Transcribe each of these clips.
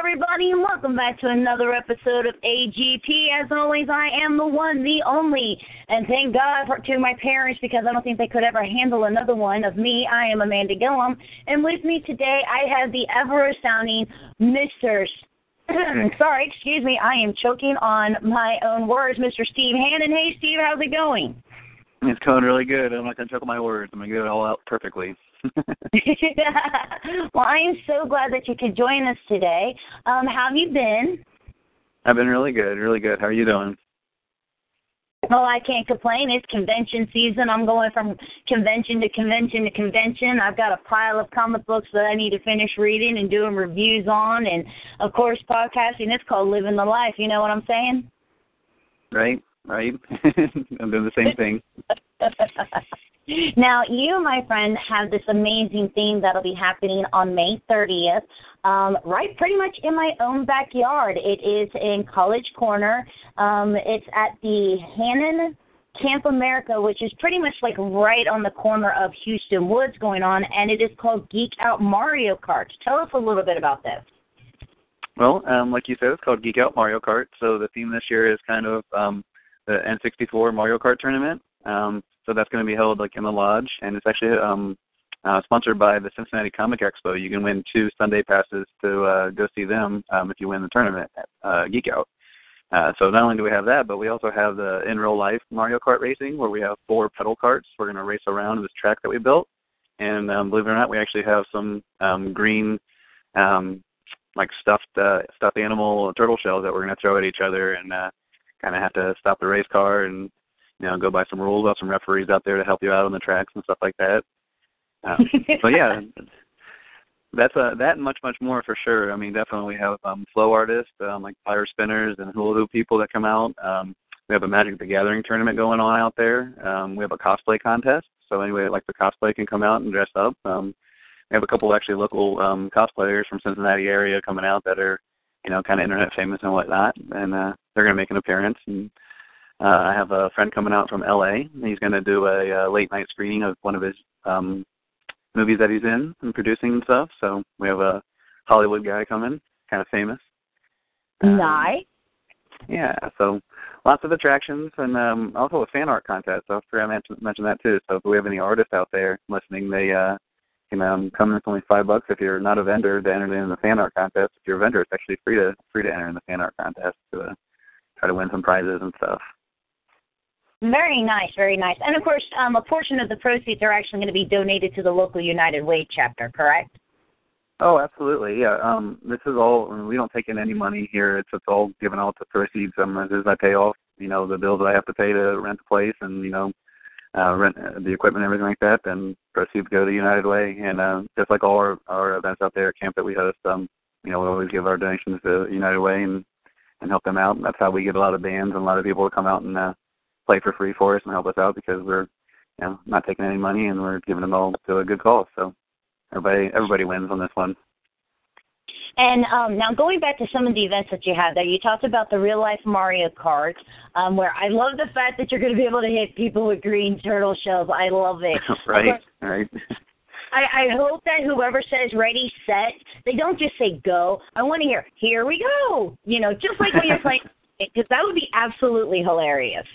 Everybody, and welcome back to another episode of AGP. As always, I am the one, the only, and thank God for, to my parents because I don't think they could ever handle another one of me. I am Amanda Gilliam, and with me today I have the ever astounding Mr. Sorry, excuse me, I am choking on my own words, Mr. Steve Hannon. Hey, Steve, how's it going? It's going really good. I'm not going to choke on my words. I'm going to get it all out perfectly. well, I am so glad that you could join us today. Um, how have you been? I've been really good, really good. How are you doing? Well, I can't complain. It's convention season. I'm going from convention to convention to convention. I've got a pile of comic books that I need to finish reading and doing reviews on, and of course, podcasting. It's called living the life. You know what I'm saying? Right, right. I'm doing the same thing. now, you, my friend, have this amazing thing that'll be happening on May 30th, um, right pretty much in my own backyard. It is in College Corner. Um, it's at the Hannon Camp America, which is pretty much like right on the corner of Hueston Woods going on, and it is called Geek Out Mario Kart. Tell us a little bit about this. Well, um, like you said, it's called Geek Out Mario Kart. So the theme this year is kind of um, the N64 Mario Kart tournament. Um, so that's going to be held like in the lodge, and it's actually um, uh, sponsored by the Cincinnati Comic Expo. You can win two Sunday passes to uh, go see them um, if you win the tournament at uh, Geek Out. Uh, so not only do we have that, but we also have the in real life Mario Kart racing, where we have four pedal carts. We're going to race around this track that we built, and um, believe it or not, we actually have some um, green, um, like stuffed uh, stuffed animal turtle shells that we're going to throw at each other, and uh, kind of have to stop the race car and you know go by some rules. We'll have some referees out there to help you out on the tracks and stuff like that. Um, but yeah, that's uh, that and much much more for sure. I mean, definitely we have um, flow artists um, like fire spinners and hula hoop people that come out. Um, we have a Magic the Gathering tournament going on out there. Um, we have a cosplay contest, so anybody like the cosplay can come out and dress up. Um, we have a couple actually local um, cosplayers from Cincinnati area coming out that are, you know, kind of internet famous and whatnot, and uh, they're going to make an appearance. And uh, I have a friend coming out from LA. He's going to do a, a late night screening of one of his um, movies that he's in and producing and stuff. So we have a Hollywood guy coming, kind of famous. Um, nice. Yeah, so lots of attractions and um also a fan art contest. So I forgot to mention, mention that too. So if we have any artists out there listening, they uh can um come in. It's only five bucks if you're not a vendor to enter in the fan art contest. If you're a vendor, it's actually free to free to enter in the fan art contest to uh, try to win some prizes and stuff. Very nice, very nice. And of course, um, a portion of the proceeds are actually going to be donated to the local United Way chapter, correct? Oh, absolutely. Yeah. Um, this is all. I mean, we don't take in any money here. It's it's all given out to proceeds. Um, as I pay off, you know, the bills that I have to pay to rent the place and you know, uh, rent uh, the equipment and everything like that. Then proceeds go to United Way, and uh, just like all our our events out there at camp that we host, um, you know, we always give our donations to United Way and and help them out. And that's how we get a lot of bands and a lot of people to come out and uh, play for free for us and help us out because we're you know not taking any money and we're giving them all to a good cause. So everybody everybody wins on this one. And um, now going back to some of the events that you have there, you talked about the real life Mario Kart, um, where I love the fact that you're going to be able to hit people with green turtle shells. I love it. right, right. I, I hope that whoever says ready, set, they don't just say go. I want to hear, here we go. You know, just like when you're playing, because that would be absolutely hilarious.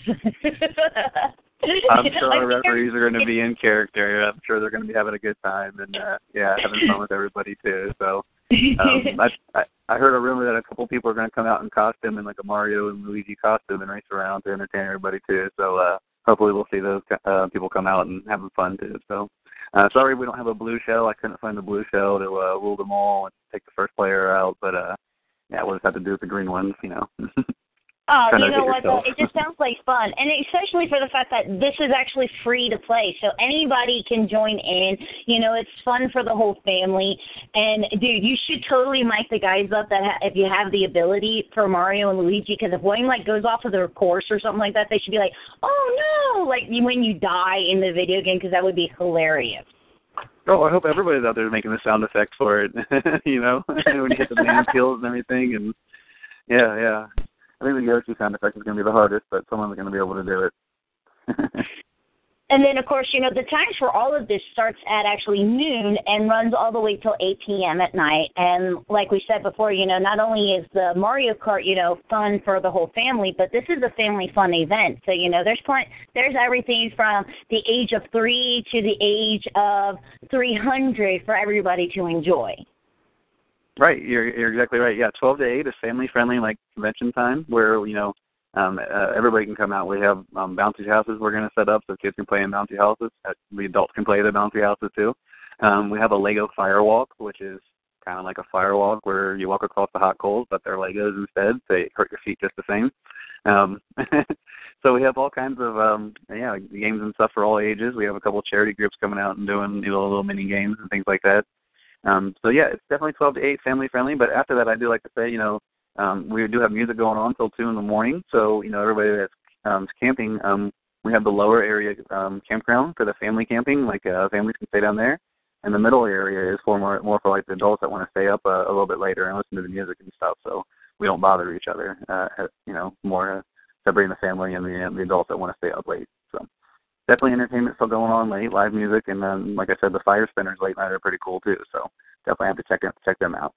I'm sure our referees are going to be in character. I'm sure they're going to be having a good time and uh, yeah, having fun with everybody too. So um, I, I I heard a rumor that a couple people are going to come out in costume in like a Mario and Luigi costume and race around to entertain everybody too. So uh, hopefully we'll see those uh, people come out and having fun too. So uh, sorry we don't have a blue shell. I couldn't find the blue shell to uh, rule them all and take the first player out. But uh, yeah, we'll just have to do with the green ones, you know. Oh, you know what? Though? It just sounds like fun, and especially for the fact that this is actually free to play, so anybody can join in. You know, it's fun for the whole family. And dude, you should totally mic the guys up that ha- if you have the ability for Mario and Luigi, because if one like goes off of their course or something like that, they should be like, "Oh no!" Like when you die in the video game, because that would be hilarious. Oh, I hope everybody's out there making the sound effect for it. you know, when you hit the band skills and everything, and yeah, yeah. I think the Yoshi sound effect is going to be the hardest, but someone's going to be able to do it. And then, of course, you know, the times for all of this starts at actually noon and runs all the way till 8 p.m. at night. And like we said before, you know, not only is the Mario Kart, you know, fun for the whole family, but this is a family fun event. So, you know, there's plenty, there's everything from the age of three to the age of 300 for everybody to enjoy. Right, you're you're exactly right. Yeah, twelve to eight is family friendly, like convention time, where you know um, uh, everybody can come out. We have um, bouncy houses we're going to set up so kids can play in bouncy houses. Uh, the adults can play the bouncy houses too. Um, we have a Lego fire walk, which is kind of like a fire walk where you walk across the hot coals, but they're Legos instead. They hurt your feet just the same. Um, so we have all kinds of um, yeah games and stuff for all ages. We have a couple of charity groups coming out and doing you know little mini games and things like that. Um, so yeah, it's definitely 12 to 8, family friendly. But after that, I do like to say, you know, um, we do have music going on till two in the morning. So you know, everybody that's um, camping, um, we have the lower area um, campground for the family camping. Like uh, families can stay down there, and the middle area is for more more for like the adults that want to stay up uh, a little bit later and listen to the music and stuff. So we don't bother each other. Uh, you know, more uh, separating the family and the the adults that want to stay up late. Definitely entertainment still going on late, live music, and then like I said, the fire spinners late night are pretty cool too. So definitely have to check check them out.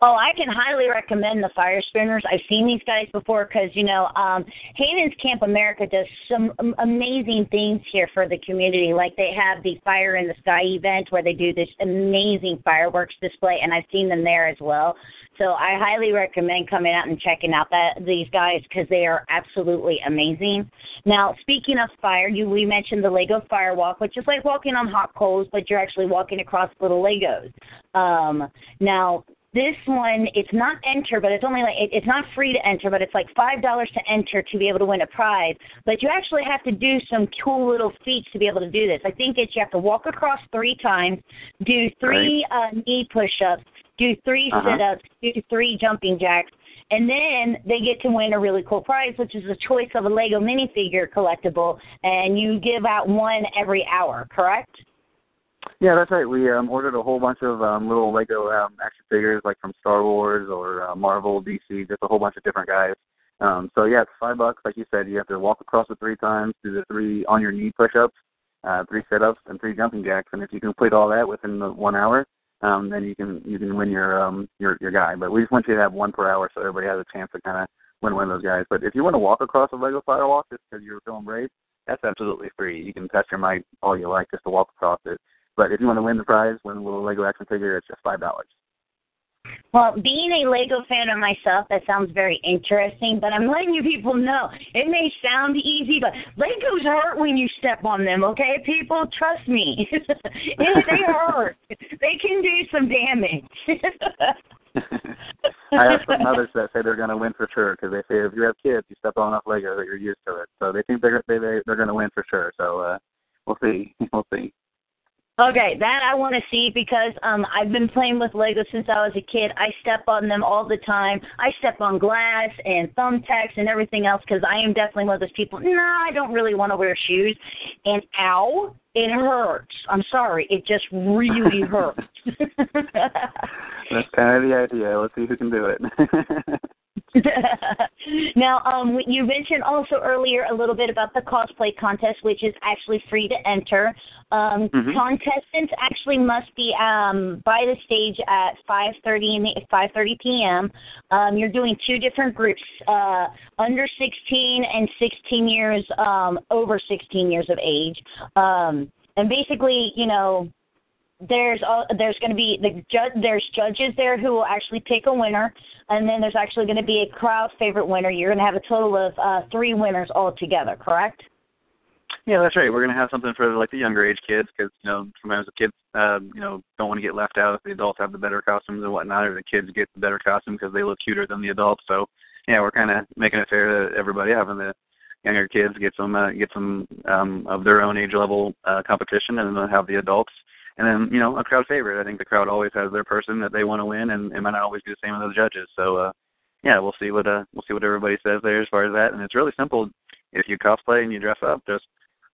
Oh, I can highly recommend the Fire Spinners. I've seen these guys before because you know um, Hannon's Camp America does some amazing things here for the community. Like they have the Fire in the Sky event where they do this amazing fireworks display, and I've seen them there as well. So I highly recommend coming out and checking out that these guys because they are absolutely amazing. Now, speaking of fire, you we mentioned the Lego Firewalk, which is like walking on hot coals, but you're actually walking across little Legos. Um, now, this one it's not enter but it's only like it, it's not free to enter but it's like five dollars to enter to be able to win a prize but you actually have to do some cool little feats to be able to do this i think it's you have to walk across three times do three uh, knee push-ups do 3 Uh-huh. sit-ups do three jumping jacks and then they get to win a really cool prize, which is a choice of a Lego minifigure collectible, and you give out one every hour, correct? Yeah, that's right. We um, ordered a whole bunch of um, little Lego um, action figures, like from Star Wars or uh, Marvel, DC, just a whole bunch of different guys. Um, so yeah, it's five bucks. Like you said, you have to walk across it three times, do the three on your knee push-ups, uh, three sit-ups, and three jumping jacks. And if you complete all that within the one hour, um, then you can you can win your um your your guy. But we just want you to have one per hour, so everybody has a chance to kind of win one of those guys. But if you want to walk across a Lego Firewalk just because you're feeling brave, that's absolutely free. You can test your might all you like just to walk across it. But if you want to win the prize, win a little Lego action figure, it's just five dollars. Well, being a Lego fan of myself, that sounds very interesting, but I'm letting you people know it may sound easy, but Legos hurt when you step on them, okay, people? Trust me. they hurt. They can do some damage. I have some mothers that say they're going to win for sure because they say if you have kids, you step on enough Lego that you're used to it. So they think they're they, they they're going to win for sure. So uh, we'll see. We'll see. Okay, that I want to see because um I've been playing with Lego since I was a kid. I step on them all the time. I step on glass and thumbtacks and everything else because I am definitely one of those people. No, I don't really want to wear shoes. And ow, it hurts. I'm sorry, it just really hurts. That's kind of the idea. Let's see who can do it. now, um, you mentioned also earlier a little bit about the cosplay contest, which is actually free to enter. Um, Mhm. Contestants actually must be um, by the stage at 5:30 in the 5:30 p.m. Um, you're doing two different groups: uh, under 16 and 16 years um, over 16 years of age. Um, and basically, you know, there's all, there's going to be the judge there's judges there who will actually pick a winner and then there's actually going to be a crowd favorite winner you're going to have a total of uh three winners altogether correct yeah, that's right. We're going to have something for like the younger age kids because you know sometimes the kids um, you know don't want to get left out if the adults have the better costumes and whatnot, or the kids get the better costume because they look cuter than the adults. So yeah, we're kind of making it fair to everybody, having the younger kids get some uh, get some um, of their own age level uh, competition, and then have the adults. And then you know a crowd favorite. I think the crowd always has their person that they want to win, and it might not always be the same with the judges. So uh, yeah, we'll see what uh, we'll see what everybody says there as far as that. And it's really simple. If you cosplay and you dress up, just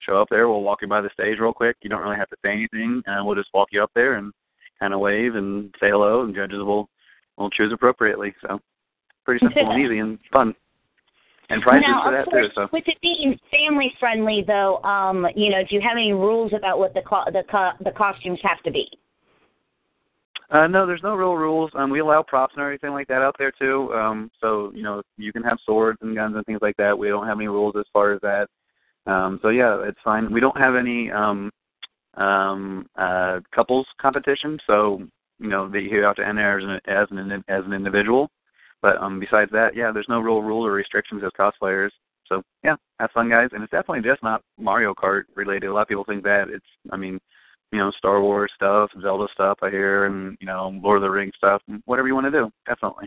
show up there. We'll walk you by the stage real quick. You don't really have to say anything, and we'll just walk you up there and kind of wave and say hello, and judges will will choose appropriately. So pretty simple and easy and fun. And prizes now, for that of course, too. So with it being family friendly, though, um, you know, do you have any rules about what the co- the co- the costumes have to be? Uh, no, there's no real rules. Um, we allow props and everything like that out there too. Um, so you know, you can have swords and guns and things like that. We don't have any rules as far as that. Um, so yeah, it's fine. We don't have any um, um, uh, couples competition. So you know, that you have to enter as an as an as an individual. But um, besides that, yeah, there's no real rules or restrictions as cosplayers. So yeah, have fun, guys. And it's definitely just not Mario Kart related. A lot of people think that it's. I mean, you know, Star Wars stuff, Zelda stuff I hear, and you know, Lord of the Rings stuff. Whatever you want to do, definitely.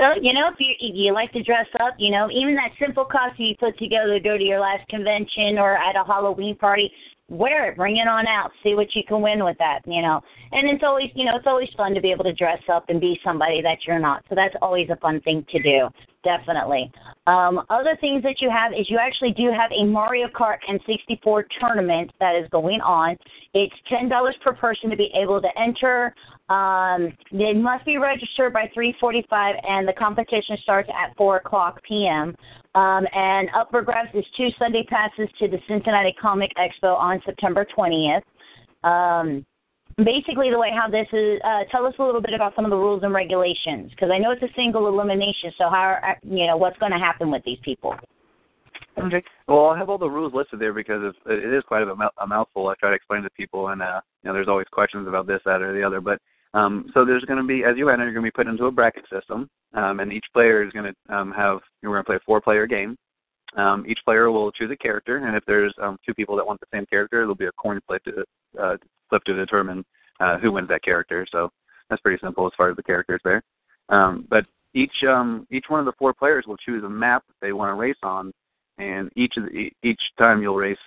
So you know, if you if you like to dress up, you know, even that simple costume you put together to go to your last convention or at a Halloween party, wear it, bring it on out, see what you can win with that, you know. And it's always, you know, it's always fun to be able to dress up and be somebody that you're not. So that's always a fun thing to do, definitely. Um, other things that you have is you actually do have a Mario Kart N64 tournament that is going on. It's ten dollars per person to be able to enter. Um, they must be registered by 3:45, and the competition starts at 4 o'clock p.m. Um, and up for grabs is two Sunday passes to the Cincinnati Comic Expo on September 20th. Um, basically, the way how this is, uh, tell us a little bit about some of the rules and regulations, because I know it's a single elimination. So how, are, you know, what's going to happen with these people? Okay. Well, I have all the rules listed there because it's, it is quite a, a mouthful. I try to explain to people, and uh, you know, there's always questions about this, that, or the other. But um, so there's going to be, as you enter, you're going to be put into a bracket system, um, and each player is going to um, have. We're going to play a four-player game. Um, each player will choose a character, and if there's um, two people that want the same character, there'll be a coin flip to uh, flip to determine uh, who wins that character. So that's pretty simple as far as the characters there. Um, but each each one of the four players will choose a map they want to race on, and each of the, each time you'll race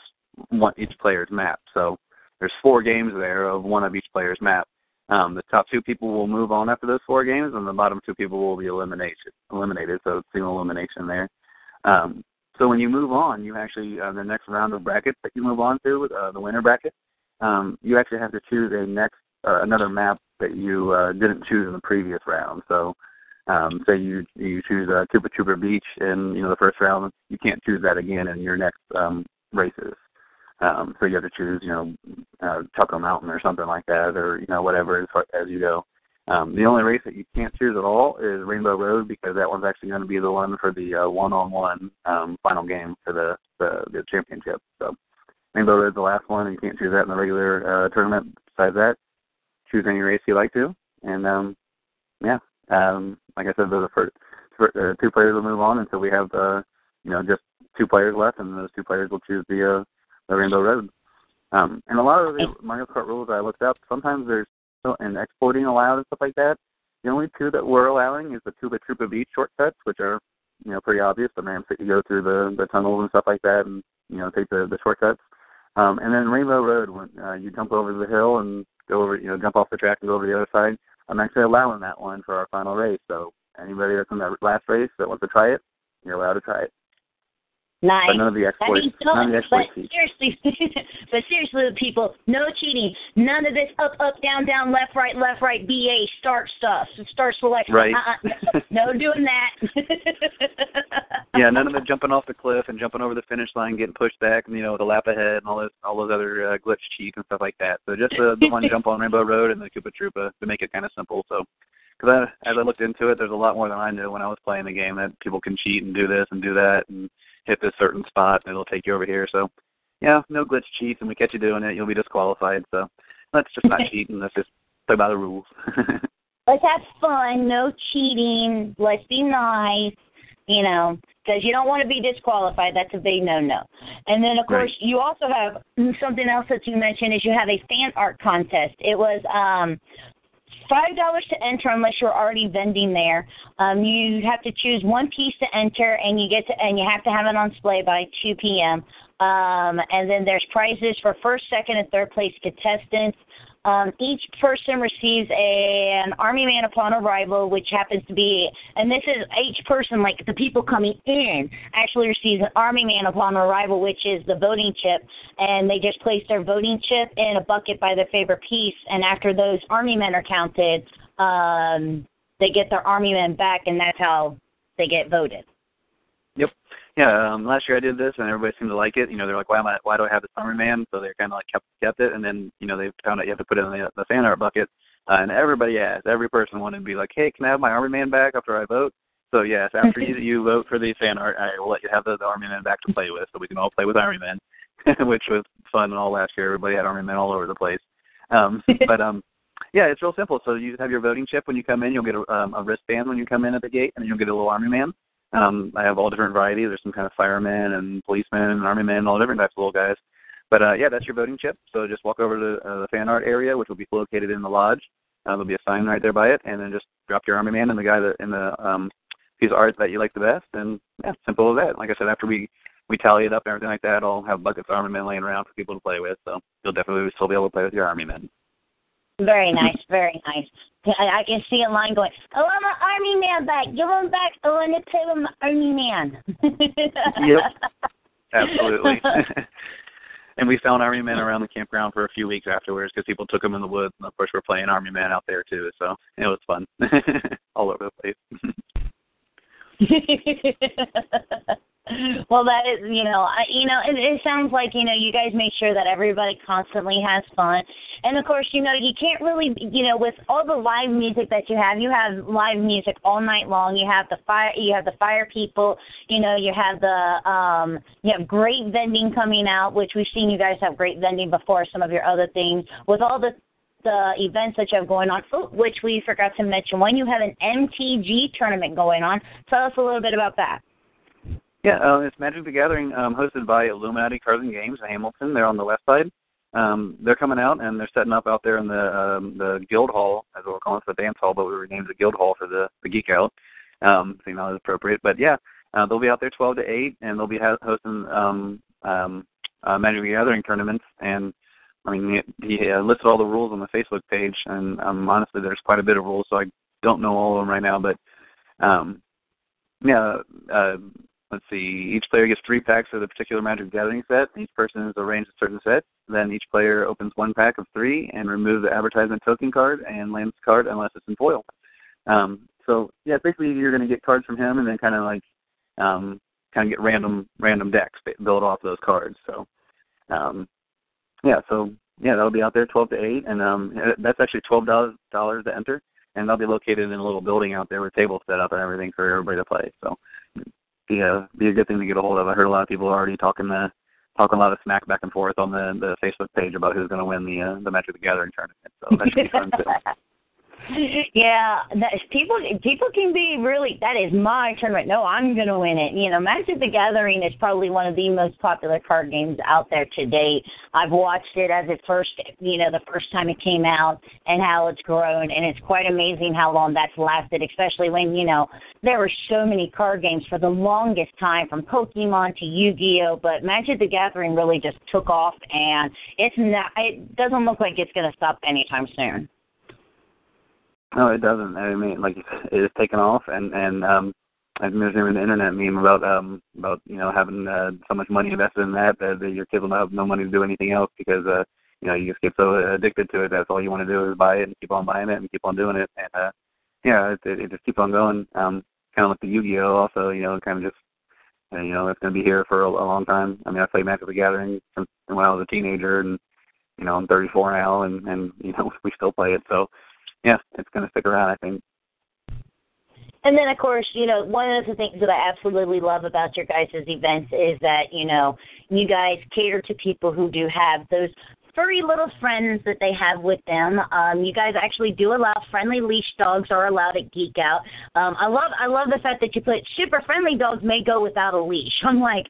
one each player's map. So there's four games there of one of each player's map. Um, the top two people will move on after those four games, and the bottom two people will be eliminated. Eliminated, so single elimination there. Um, so when you move on, you actually uh, the next round of brackets that you move on to, uh, the winner bracket, um, you actually have to choose a next uh, another map that you uh, didn't choose in the previous round. So, um, say you you choose uh, Koopa Troopa Beach in you know the first round, you can't choose that again in your next um, races. Um, so you have to choose, you know, uh, Choco Mountain or something like that, or you know whatever as, far, as you go. Um, the only race that you can't choose at all is Rainbow Road because that one's actually going to be the one for the uh, one-on-one um, final game for the, the the championship. So Rainbow Road's the last one, and you can't choose that in the regular uh, tournament. Besides that, choose any race you like to, and um, yeah, um, like I said, those are for, uh, two players will move on until we have uh, you know just two players left, and those two players will choose the uh, the Rainbow Road. Um, and a lot of the Mario Kart rules I looked up, sometimes there's and exporting allowed and stuff like that. The only two that we're allowing is the Koopa Troopa Beach shortcuts, which are you know pretty obvious. The ramps that you go through the the tunnels and stuff like that, and you know take the the shortcuts. Um, and then Rainbow Road, when uh, you jump over the hill and go over, you know, jump off the track and go over the other side. I'm actually allowing that one for our final race. So anybody that's in that last race that wants to try it, you're allowed to try it. Nice. But none of the exploits, I mean, none of the exploits. but seriously, but seriously, people, no cheating. None of this up, up, down, down, left, right, left, right, BA, start stuff, start selection. Right. Uh-uh. No doing that. yeah, none of the jumping off the cliff and jumping over the finish line, getting pushed back, and you know the lap ahead and all those all those other uh, glitch cheats and stuff like that. So just uh, the one jump on Rainbow Road and the Koopa Troopa to make it kind of simple. So because as I looked into it, there's a lot more than I knew when I was playing the game that people can cheat and do this and do that and hit this certain spot and it'll take you over here. So yeah, no glitch cheats, and we catch you doing it, you'll be disqualified. So let's just not cheat and let's just play by the rules. let's have fun. No cheating. Let's be nice. You know, because you don't want to be disqualified. That's a big no-no. And then, of course, Right. you also have something else that you mentioned is you have a fan art contest. It was um five dollars to enter unless you're already vending there. Um, you have to choose one piece to enter, and you get to and you have to have it on display by 2 p.m. Um, and then there's prizes for first, second, and third place contestants. Um, each person receives a, an army man upon arrival, which happens to be, and this is each person, like the people coming in, actually receives an army man upon arrival, which is the voting chip, and they just place their voting chip in a bucket by their favorite piece, and after those army men are counted, um, they get their army men back, and that's how they get voted. Yeah. Um, last year I did this, and everybody seemed to like it. You know, they're like, "Why am I? Why do I have this Army Man?" So they kind of like kept kept it, and then you know they found out you have to put it in the, the fan art bucket, uh, and everybody asked. Every person wanted to be like, "Hey, can I have my Army Man back after I vote?" So yes, after you you vote for the fan art, I will let you have the, the Army Man back to play with, so we can all play with Army Men, which was fun and all last year. Everybody had Army Men all over the place. Um, but um, yeah, it's real simple. So you have your voting chip when you come in. You'll get a, um, a wristband when you come in at the gate, and then you'll get a little Army Man. Um, I have all different varieties. There's some kind of firemen and policemen and army men, all different types of little guys. But uh, yeah, that's your voting chip. So just walk over to uh, the fan art area, which will be located in the lodge. Uh, there'll be a sign right there by it, and then just drop your army man and the guy that in the um, piece of art that you like the best. And yeah, simple as that. Like I said, after we we tally it up and everything like that, I'll have buckets of army men laying around for people to play with. So you'll definitely still be able to play with your army men. Very nice, very nice. I, I can see a line going, "Oh, I'm an army man back. Give him back. Oh, I want to play with my army man." yep, absolutely. and we found army men around the campground for a few weeks afterwards because people took them in the woods, and of course we're playing army man out there too. So it was fun, all over the place. Well, that is, you know, I, you know, it, it sounds like you know you guys make sure that everybody constantly has fun, and of course, you know, you can't really, you know, with all the live music that you have, you have live music all night long. You have the fire, you have the fire people, you know, you have the, um, you have great vending coming out, which we've seen you guys have great vending before. Some of your other things with all the the events that you have going on, oh, which we forgot to mention. One, you have an MTG tournament going on. Tell us a little bit about that. Yeah, uh, it's Magic the Gathering, um, hosted by Illuminati Cards and Games in Hamilton. They're on the west side. Um, they're coming out and they're setting up out there in the um, the Guild Hall, as we're calling it, the dance hall, but we renamed the Guild Hall for the the Geek Out. Um, so you know, it's appropriate. But yeah, uh, they'll be out there 12 to 8, and they'll be ha- hosting um, um, uh, Magic the Gathering tournaments. And I mean, he, he uh, listed all the rules on the Facebook page, and um, honestly, there's quite a bit of rules, so I don't know all of them right now. But um, yeah, uh, let's see, each player gets three packs of the particular Magic Gathering set. Each person is arranged a certain set. Then each player opens one pack of three and removes the advertisement token card and lands card unless it's in foil. Um, so yeah, basically you're going to get cards from him and then kind of like um, kind of get random random decks built off those cards. So um, yeah, so yeah, that'll be out there 12 to 8, and um, that's actually $12 to enter, and they'll be located in a little building out there with tables set up and everything for everybody to play. So be a be a good thing to get a hold of. I heard a lot of people already talking the talking a lot of smack back and forth on the the Facebook page about who's going to win the uh, the Magic the Gathering tournament. So that should be fun too. yeah, that people people can be really that is my tournament. No, I'm gonna win it. You know, Magic the Gathering is probably one of the most popular card games out there to date. I've watched it as it first you know, the first time it came out and how it's grown and it's quite amazing how long that's lasted, especially when, you know, there were so many card games for the longest time from Pokemon to Yu Gi Oh, but Magic the Gathering really just took off and it's not it doesn't look like it's gonna stop anytime soon. No, it doesn't. I mean, like it is taken off, and and um, I there's even an internet meme about um about you know having uh, so much money invested in that that, that your kids will have no money to do anything else because uh you know you just get so addicted to it. That's all you want to do is buy it and keep on buying it and keep on doing it, and uh yeah, it, it, it just keeps on going. Um, kind of like the Yu-Gi-Oh. Also, you know, kind of just uh, you know it's going to be here for a, a long time. I mean, I played Magic the Gathering since when I was a teenager, and you know I'm 34 now, and and you know we still play it. So yeah, it's going to stick around, I think. And then, of course, you know, one of the things that I absolutely love about your guys' events is that, you know, you guys cater to people who do have those furry little friends that they have with them. Um, you guys actually do allow friendly leash dogs are allowed at Geek Out. Um, I love I love the fact that you put super friendly dogs may go without a leash. I'm like,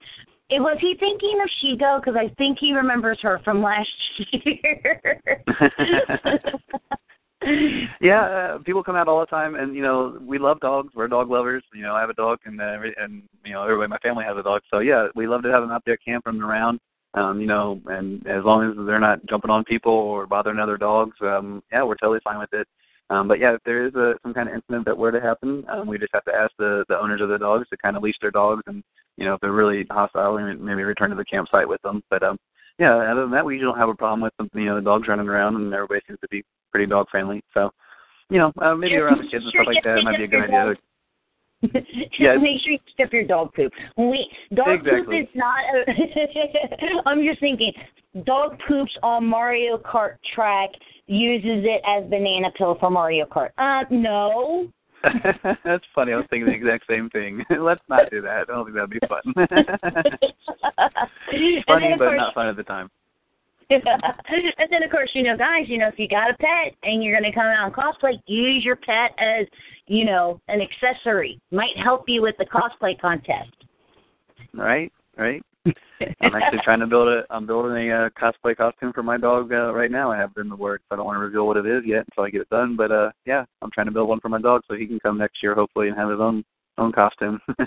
it, was he thinking of Shigo? Because I think he remembers her from last year. yeah, uh, people come out all the time, and you know we love dogs. We're dog lovers. You know, I have a dog, and uh, and you know everybody my family has a dog. So yeah, we love to have them out there camping around. Um, you know, and as long as they're not jumping on people or bothering other dogs, um, yeah, we're totally fine with it. Um, but yeah, if there is a, some kind of incident that were to happen, um, we just have to ask the the owners of the dogs to kind of leash their dogs, and you know if they're really hostile, we maybe return to the campsite with them. But um, yeah, other than that, we usually don't have a problem with them. You know, the dogs running around, and everybody seems to be pretty dog friendly. So, you know, uh, maybe around the kids and stuff like that it might be a good idea. Just make sure you step your dog poop. We dog Exactly. poop is not. A, I'm just thinking, dog poops on Mario Kart track uses it as banana peel for Mario Kart. Uh, no. That's funny. I was thinking the exact same thing. Let's not do that. I don't think that'd be fun. Funny, but course, not fun at the time. and then of course, you know, guys, you know, if you got a pet and you're going to come out and cosplay, use your pet as, you know, an accessory. Might help you with the cosplay contest. Right, right. I'm actually trying to build a. I'm building a uh, cosplay costume for my dog uh, right now. I have it in the works. I don't want to reveal what it is yet until I get it done. But uh, yeah, I'm trying to build one for my dog so he can come next year hopefully and have his own own costume.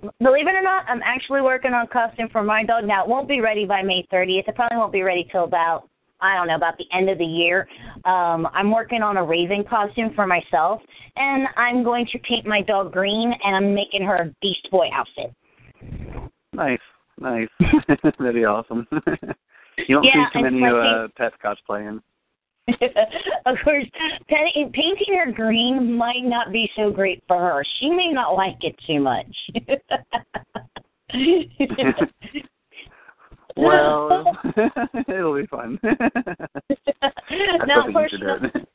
Believe it or not, I'm actually working on a costume for my dog. Now, it won't be ready by May 30th. It probably won't be ready till about, I don't know, about the end of the year. Um, I'm working on a Raven costume for myself, and I'm going to paint my dog green, and I'm making her a Beast Boy outfit. nice, nice. That'd be awesome. you don't Yeah, see too many uh, pets cosplaying. of course, painting, painting her green might not be so great for her. She may not like it too much. well, it'll be fun. Now, of course, should you do know, it.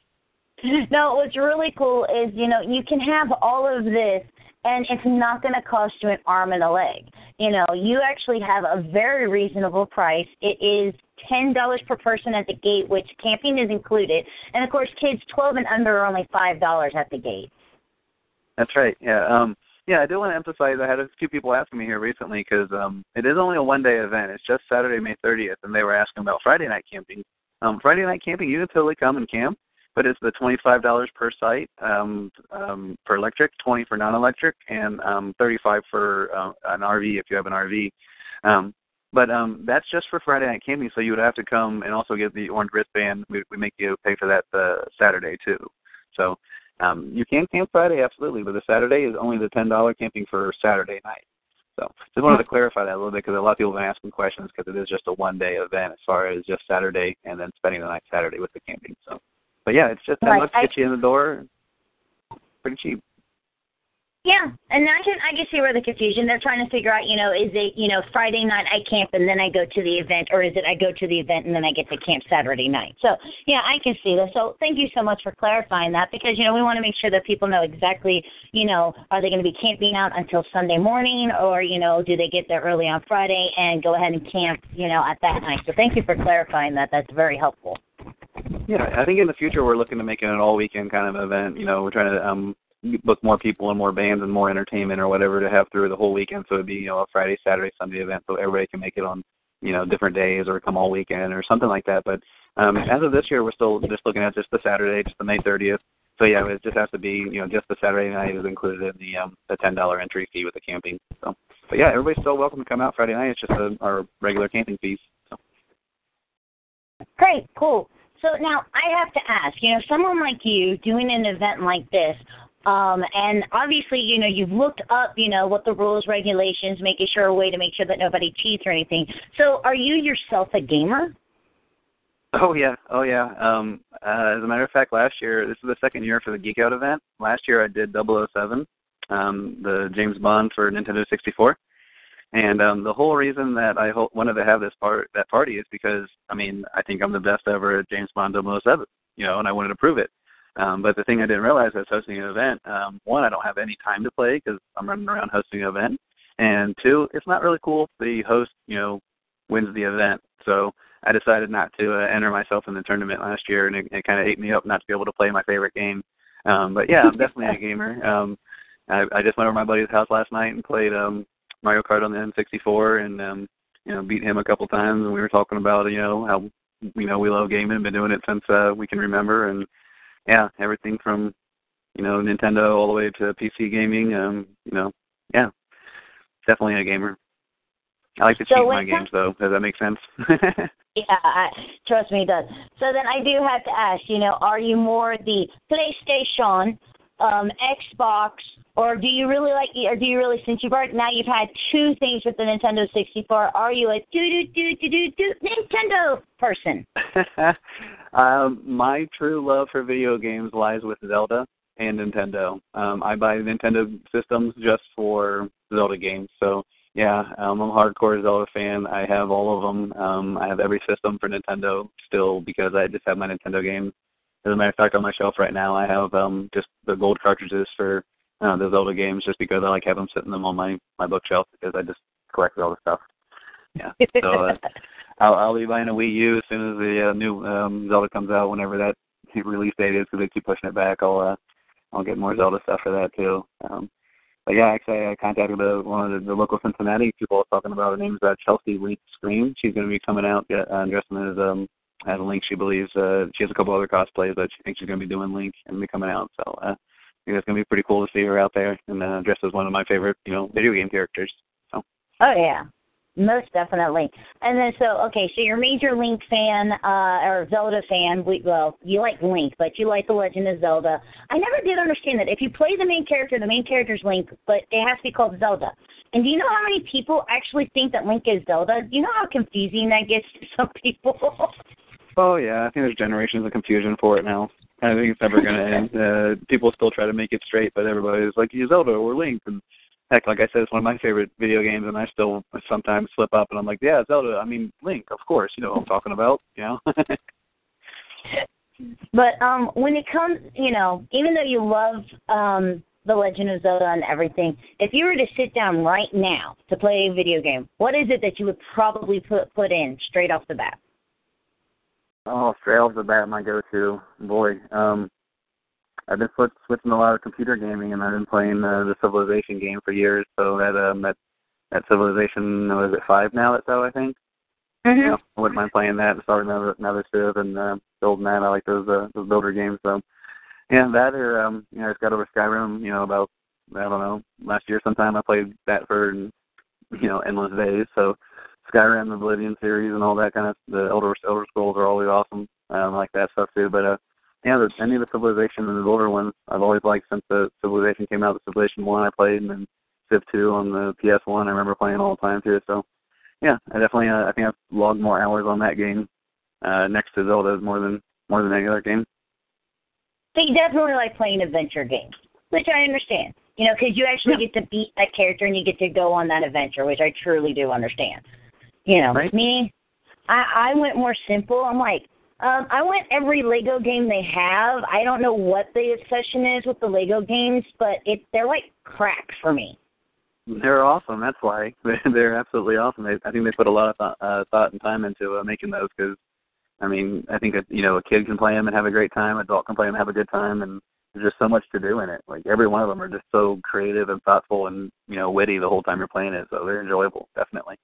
no, what's really cool is, you know, you can have all of this and it's not going to cost you an arm and a leg. You know, you actually have a very reasonable price. It is $10 per person at the gate, which camping is included. And of course, kids 12 and under are only $5 at the gate. That's right. Yeah. Um, yeah, I do want to emphasize. I had a few people asking me here recently because um, it is only a one-day event. It's just Saturday, May 30th, and they were asking about Friday night camping. Um, Friday night camping, you can totally come and camp, but it's the twenty-five dollars per site um, um, for electric, twenty for non-electric, and um, thirty-five for uh, an RV if you have an RV. Um, but um, that's just for Friday night camping, so you would have to come and also get the orange wristband. We, we make you pay for that uh, Saturday too. So um, you can camp Friday, absolutely, but the Saturday is only the ten dollar camping for Saturday night. So just wanted to clarify that a little bit because a lot of people have been asking questions because it is just a one day event as far as just Saturday and then spending the night Saturday with the camping. So, but yeah, it's just ten Right, bucks to get you in the door. Pretty cheap. Yeah, and I can I can see where the confusion. They're trying to figure out, you know, is it you know Friday night I camp and then I go to the event, or is it I go to the event and then I get to camp Saturday night? So yeah, I can see that. So thank you so much for clarifying that because you know we want to make sure that people know exactly, you know, are they going to be camping out until Sunday morning, or you know, do they get there early on Friday and go ahead and camp, you know, at that night? So thank you for clarifying that. That's very helpful. Yeah, I think in the future we're looking to make it an all weekend kind of event. You know, we're trying to um book more people and more bands and more entertainment or whatever to have through the whole weekend. So it'd be you know a Friday, Saturday, Sunday event, so everybody can make it on you know different days or come all weekend or something like that. But um as of this year, we're still just looking at just the Saturday, just the May 30th. So yeah, it just has to be you know just the Saturday night is included in the um the ten dollar entry fee with the camping. So, but yeah, everybody's still welcome to come out Friday night. It's just a, our regular camping fees. So. Great, cool. So now I have to ask, you know, someone like you doing an event like this, um, and obviously, you know, you've looked up, you know, what the rules, regulations, making sure a way to make sure that nobody cheats or anything. So are you yourself a gamer? Oh yeah, oh yeah. Um, uh, as a matter of fact, last year this is the second year for the Geek Out event. Last year I did 007, um, the James Bond for Nintendo 64, and um, the whole reason that I ho- wanted to have this part that party is because I mean I think I'm the best ever at James Bond 007, you know, and I wanted to prove it. Um, but the thing I didn't realize I was hosting an event. Um, one, I don't have any time to play because I'm running around hosting an event, and two, it's not really cool if the host, you know, wins the event. So I decided not to uh, enter myself in the tournament last year, and it, it kind of ate me up not to be able to play my favorite game. Um, but yeah, I'm definitely a gamer. Um, I, I just went over to my buddy's house last night and played um, Mario Kart on the N64, and um, you know, beat him a couple times. And we were talking about you know how you know we love gaming, been doing it since uh, we can remember, and yeah, everything from you know Nintendo all the way to PC gaming. Um, you know, yeah, definitely a gamer. I like to So cheat my games though. Does that make sense? Yeah, I, trust me, it does. So then I do have to ask, you know, are you more the PlayStation, um, Xbox, or do you really like, or do you really, since you've already, now you've had two things with the Nintendo 64, are you a do do do do do do Nintendo person? um, my true love for video games lies with Zelda and Nintendo. Um, I buy Nintendo systems just for Zelda games. So yeah, um, I'm a hardcore Zelda fan. I have all of them. Um, I have every system for Nintendo still because I just have my Nintendo games. As a matter of fact, on my shelf right now, I have um, just the gold cartridges for uh, the Zelda games, just because I like having them sitting them on my my bookshelf because I just collect all the stuff. Yeah, so uh, I'll, I'll be buying a Wii U as soon as the uh, new um, Zelda comes out, whenever that release date is, because they keep pushing it back. I'll uh, I'll get more Zelda stuff for that too. Um, but yeah, actually, I contacted the, one of the, the local Cincinnati people I was talking about. Her name's uh, Chelsea Link Scream. She's going to be coming out uh, dressing as um as Link. She believes uh, she has a couple other cosplays that she thinks she's going to be doing Link and be coming out. So uh, I think it's going to be pretty cool to see her out there and uh, dressed as one of my favorite you know video game characters. So Oh yeah, most definitely. And then so okay, so you're a major Link fan uh, or Zelda fan. We, well, you like Link, but you like the Legend of Zelda. I never did understand that if you play the main character, the main character's Link, but it has to be called Zelda. And do you know how many people actually think that Link is Zelda? Do you know how confusing that gets to some people? Oh yeah, I think there's generations of confusion for it now. I think it's never going to end. Uh, people still try to make it straight, but everybody's like, "You Zelda or Link," and heck, like I said, it's one of my favorite video games, and I still sometimes slip up, and I'm like, "Yeah, Zelda. I mean, Link, of course. You know what I'm talking about." You know. but um when it comes, you know, even though you love um the Legend of Zelda and everything, if you were to sit down right now to play a video game, what is it that you would probably put put in straight off the bat? Oh, straight off the bat, my go-to boy. Um, I've been switch, switching a lot of computer gaming, and I've been playing uh, the Civilization game for years. So that um, that that Civilization was it five now? That's out, I think. Mm-hmm. Yeah, I wouldn't mind playing that and starting another another Civ and uh, building that. I like those uh, those builder games. So yeah, that or um, you know, I just got over Skyrim. You know, about I don't know last year sometime I played that for you know endless days. So Skyrim, the Oblivion series, and all that kind of the Elder Elder Scrolls are always awesome. Um, I like that stuff too. But uh, yeah, the, any of the Civilization and the older ones I've always liked since the Civilization came out. The Civilization one I played, and then Civ two on the PS one. I remember playing all the time too. So yeah, I definitely uh, I think I've logged more hours on that game uh, next to Zelda more than more than any other game. So you definitely like playing adventure games, which I understand. You know, because you actually Yeah. get to beat that character and you get to go on that adventure, which I truly do understand. You know, Right. me, I I went more simple. I'm like, um, I want every Lego game they have. I don't know what the obsession is with the Lego games, but it they're like crack for me. They're awesome. That's why they're, they're absolutely awesome. They, I think they put a lot of th- uh, thought and time into uh, making those because, I mean, I think that you know a kid can play them and have a great time, adult can play them and have a good time, and there's just so much to do in it. Like every one of them are just so creative and thoughtful and you know witty the whole time you're playing it. So they're enjoyable, definitely.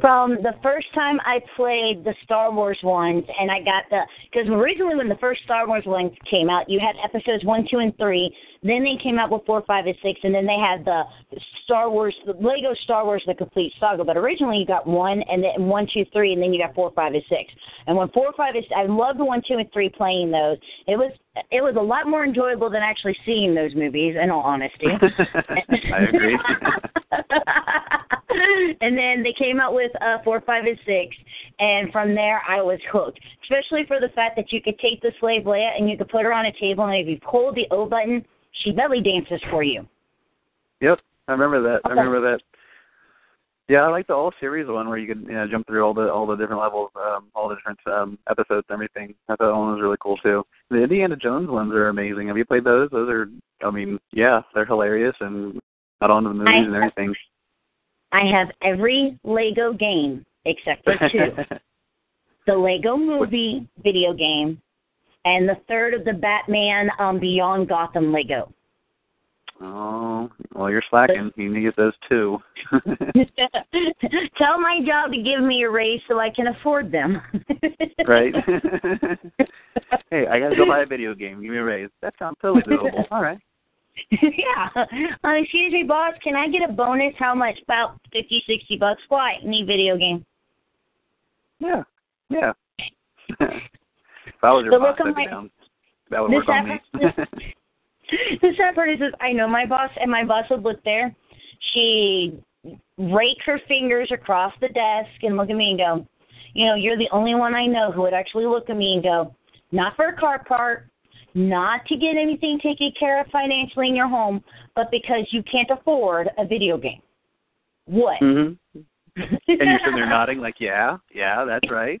From the first time I played the Star Wars ones, and I got the because originally when the first Star Wars ones came out, you had episodes one, two, and three. Then they came out with four, five, and six, and then they had the Star Wars, the Lego Star Wars, the complete saga. But originally you got one, and then one, two, three, and then you got four, five, and six. And when four, five, is, I loved the one, two, and three playing those. It was it was a lot more enjoyable than actually seeing those movies. In all honesty. I agree. and then they came out with uh, four, five, and six, and from there I was hooked. Especially for the fact that you could take the slave Leia and you could put her on a table, and if you pull the O button, she belly dances for you. Yep, I remember that. I remember that. Yeah, I like the all series one where you could you know, jump through all the all the different levels, um, all the different um, episodes and everything. I thought that one was really cool too. The Indiana Jones ones are amazing. Have you played those? Those are, I mean, yeah, they're hilarious and got on the movies I- and everything. I have every Lego game except for two. the Lego Movie video game, and the third of the Batman um, Beyond Gotham Lego. oh, well, you're slacking. You need those two. Tell my job to give me a raise so I can afford them. right. hey, I gotta go buy a video game. Give me a raise. That sounds totally doable. All right. yeah. Uh, excuse me, boss. Can I get a bonus? How much? About fifty, sixty bucks. Why? Need video game. Yeah. Yeah. If I was your The boss, look on my- down. That would work on me. the sad part is, is I know my boss, and my boss would look there. She rake her fingers across the desk and look at me and go, you know, you're the only one I know who would actually look at me and go, not for a car part, not to get anything taken care of financially in your home, but because you can't afford a video game. What? hmm And you're sitting there nodding like, yeah, yeah, that's right.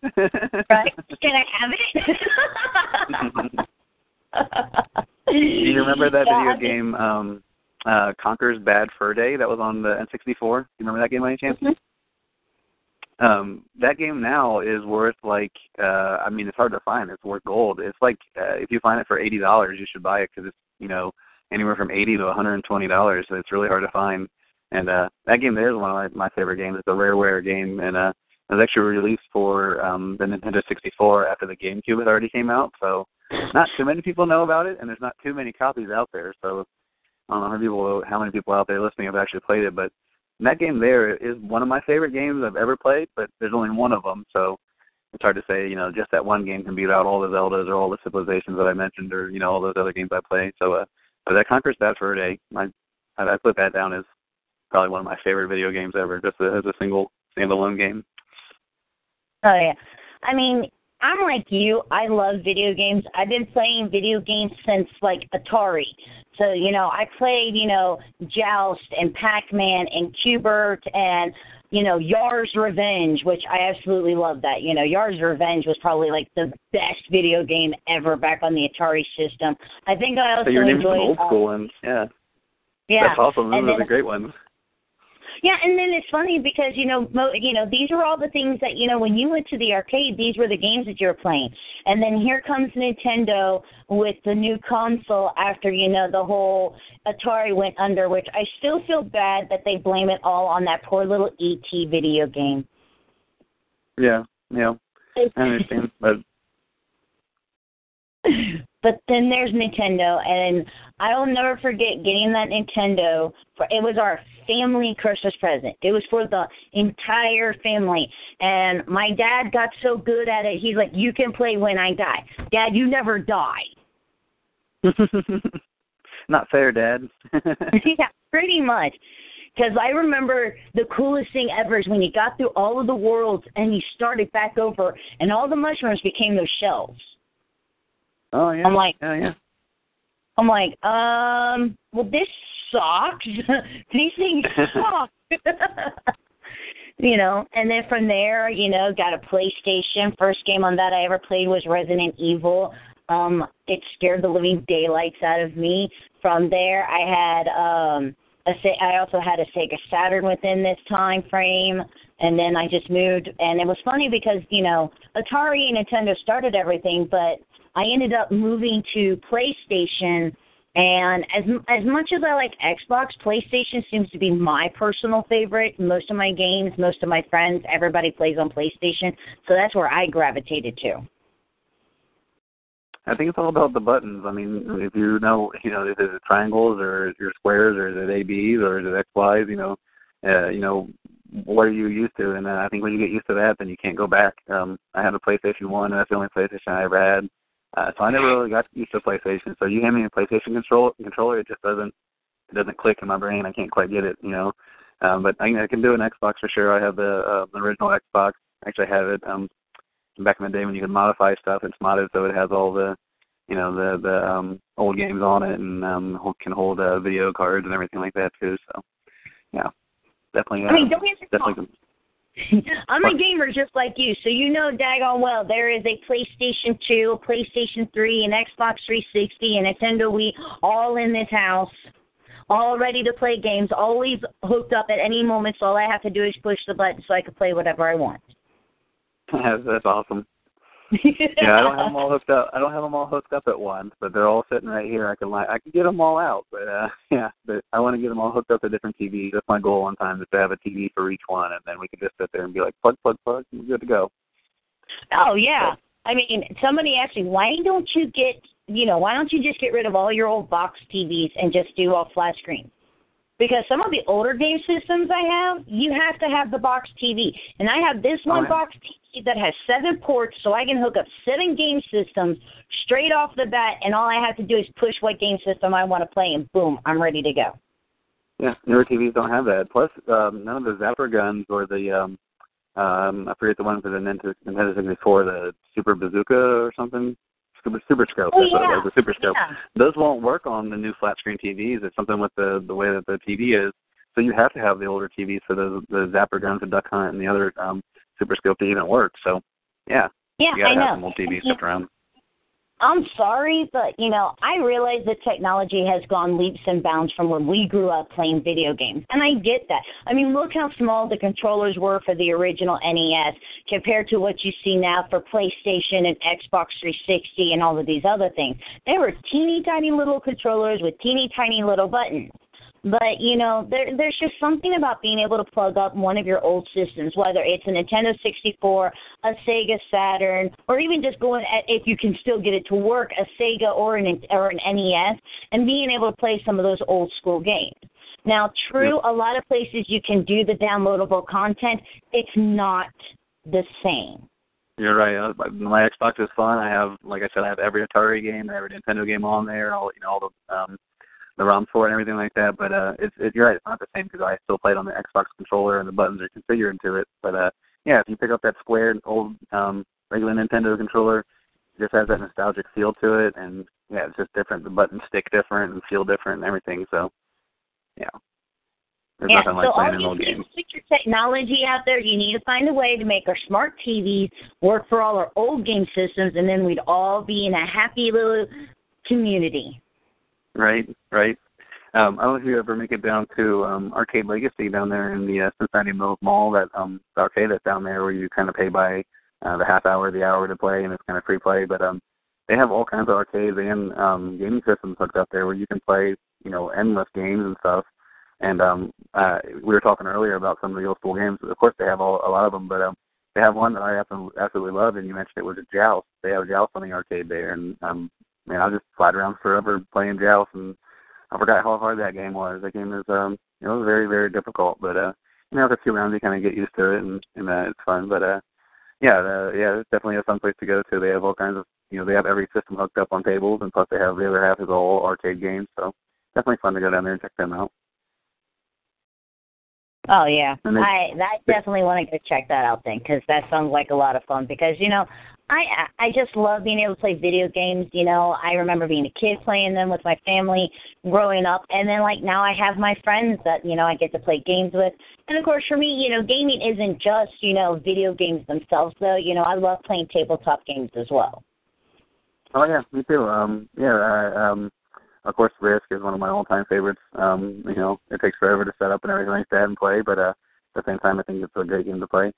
right? Can I have it? Do you remember that Yeah, video game, um, uh, Conker's Bad Fur Day, that was on the N64? Do you remember that game by any chance? Um, that game now is worth like, uh, I mean, it's hard to find. It's worth gold. It's like uh, if you find it for eighty dollars, you should buy it because it's you know anywhere from eighty to one hundred and twenty dollars. So it's really hard to find. And uh, that game there is one of my, my favorite games. It's a rareware game, and uh, it was actually released for um, the Nintendo 64 after the GameCube had already came out. So not too many people know about it, and there's not too many copies out there. So I don't know how many people how many people out there listening have actually played it, but that game there is one of my favorite games I've ever played. But there's only one of them, so it's hard to say. You know, just that one game can beat out all the Zeldas or all the civilizations that I mentioned, or you know all those other games I played. So, uh, but that Conker's Bad Fur Day, I I I put that down as probably one of my favorite video games ever, just as a single standalone game. Oh yeah. I mean, I'm like you. I love video games. I've been playing video games since like Atari. So, you know, I played, you know, Joust and Pac-Man and Q*bert and you know, Yars' Revenge, which I absolutely love that. You know, Yars' Revenge was probably like the best video game ever back on the Atari system. I think I also So your name's enjoyed from old uh, school, and yeah, yeah. that's awesome. Those And are the great ones. Yeah, and then it's funny because you know, mo- you know, these are all the things that you know when you went to the arcade, these were the games that you were playing. And then here comes Nintendo with the new console after you know the whole Atari went under, which I still feel bad that they blame it all on that poor little ET video game. Yeah, yeah, I understand, but but then there's Nintendo, and I'll never forget getting that Nintendo. For it was our family Christmas present. It was for the entire family, and my dad got so good at it. He's like, "You can play when I die, Dad. You never die." not fair, Dad. yeah, pretty much. Because I remember the coolest thing ever is when you got through all of the worlds and you started back over, and all the mushrooms became those shells. oh yeah, I'm like- oh yeah. I'm like, um, well, this sucks. These things suck. you know, and then from there, you know, got a PlayStation. First game on that I ever played was Resident Evil. Um, it scared the living daylights out of me. From there, I had um, a Se- I also had a Sega Saturn within this time frame. And then I just moved, and it was funny because you know Atari and Nintendo started everything, but I ended up moving to PlayStation, and as as much as I like Xbox, PlayStation seems to be my personal favorite. Most of my games, most of my friends, everybody plays on PlayStation, so that's where I gravitated to. I think it's all about the buttons. I mean, if you know, you know, is it triangles or your squares or is it ABs or is it XYs? You know, uh, you know, what are you used to? And uh, I think when you get used to that, then you can't go back. Um, I had a PlayStation One, and that's the only PlayStation I ever had. Uh, so I never really got used to PlayStation. So you hand me a PlayStation control controller, it just doesn't it doesn't click in my brain. I can't quite get it, you know. Um, but I, I can do an Xbox for sure. I have the, uh, the original Xbox. Actually, I have it. Um, back in the day when you could modify stuff, it's modded so it has all the you know the the um old games on it and um can hold uh, video cards and everything like that too. So yeah, definitely. Uh, I mean, don't get me wrong. I'm a gamer just like you, so you know daggone well there is a PlayStation 2, a PlayStation 3, an Xbox 360, and Nintendo Wii all in this house, all ready to play games, always hooked up at any moment. So all I have to do is push the button so I can play whatever I want. that's, that's awesome. Yeah, I don't have them all hooked up. I don't have them all hooked up at once, but they're all sitting right here. I can like I can get them all out, but uh yeah, but I want to get them all hooked up to different TVs. That's my goal one time is to have a TV for each one, and then we can just sit there and be like plug, plug, plug, and we're good to go. Oh yeah. I mean, somebody asked me, why don't you get, you know, why don't you just get rid of all your old box TVs and just do all flat screen? Because some of the older game systems I have, you have to have the box TV, and I have this one yeah. box TV that has seven ports, so I can hook up seven game systems straight off the bat, and all I have to do is push what game system I want to play, and boom, I'm ready to go. Yeah, newer TVs don't have that. Plus, um, none of the Zapper guns or the um, um, I forget the one for the Nintendo, Nintendo 64, the Super Bazooka or something. Super, super scope. Oh, that's what it yeah. was. The super scope. Yeah. Those won't work on the new flat screen TVs. It's something with the the way that the TV is. So you have to have the older TVs for the the Zapper guns, and Duck Hunt, and the other um, super scope to even work. So, yeah, Yeah, you gotta I have know. some old TVs kept around. I'm sorry, but you know, I realize that technology has gone leaps and bounds from when we grew up playing video games. And I get that. I mean, look how small the controllers were for the original NES compared to what you see now for PlayStation and Xbox 360 and all of these other things. They were teeny tiny little controllers with teeny tiny little buttons. But you know, there there's just something about being able to plug up one of your old systems, whether it's a Nintendo 64, a Sega Saturn, or even just going at if you can still get it to work, a Sega or an or an NES, and being able to play some of those old school games. Now, true, a lot of places you can do the downloadable content. It's not the same. You're right. Uh, my Xbox is fun. I have, like I said, I have every Atari game, every Nintendo game on there. All you know, all the um, the ROMs for and everything like that. But uh, it's it, you're right. It's not the same because I still play it on the Xbox controller and the buttons are configured into it. But uh, yeah, if you pick up that square old um, regular Nintendo controller, it just has that nostalgic feel to it, and yeah, it's just different. The buttons stick different and feel different and everything. So yeah, there's yeah, nothing like playing all an you game. with your technology out there, you need to find a way to make our smart TVs work for all our old game systems, and then we'd all be in a happy little community. Right, right. Um, I don't know if you ever make it down to um, Arcade Legacy down there in the uh, Cincinnati Mills Mall. That um, the arcade that's down there, where you kind of pay by uh, the half hour, the hour to play, and it's kind of free play. But um, they have all kinds of arcades and um, gaming systems hooked up there, where you can play, you know, endless games and stuff. And um, uh, we were talking earlier about some of the old school games. Of course, they have all, a lot of them, but um, they have one that I absolutely, absolutely love, and you mentioned it was a Joust. They have a Joust on the arcade there, and um, man, I just slide around forever playing Joust, and I forgot how hard that game was. That game is, um, it was very, very difficult, but uh, you know, after a few rounds, you kind of get used to it, and and uh, it's fun. But uh, yeah, uh, yeah, it's definitely a fun place to go to. They have all kinds of, you know, they have every system hooked up on tables, and plus they have the other half is all arcade games. So definitely fun to go down there and check them out. Oh yeah, I I definitely want to go check that out then because that sounds like a lot of fun. Because you know, I I just love being able to play video games. You know, I remember being a kid playing them with my family growing up, and then like now I have my friends that you know I get to play games with. And of course, for me, you know, gaming isn't just you know video games themselves though. You know, I love playing tabletop games as well. Oh yeah, me too. Um, yeah, I, um, of course, Risk is one of my all-time favorites. Um, you know, it takes forever to set up and everything like that and play, but uh, at the same time, I think it's a great game to play.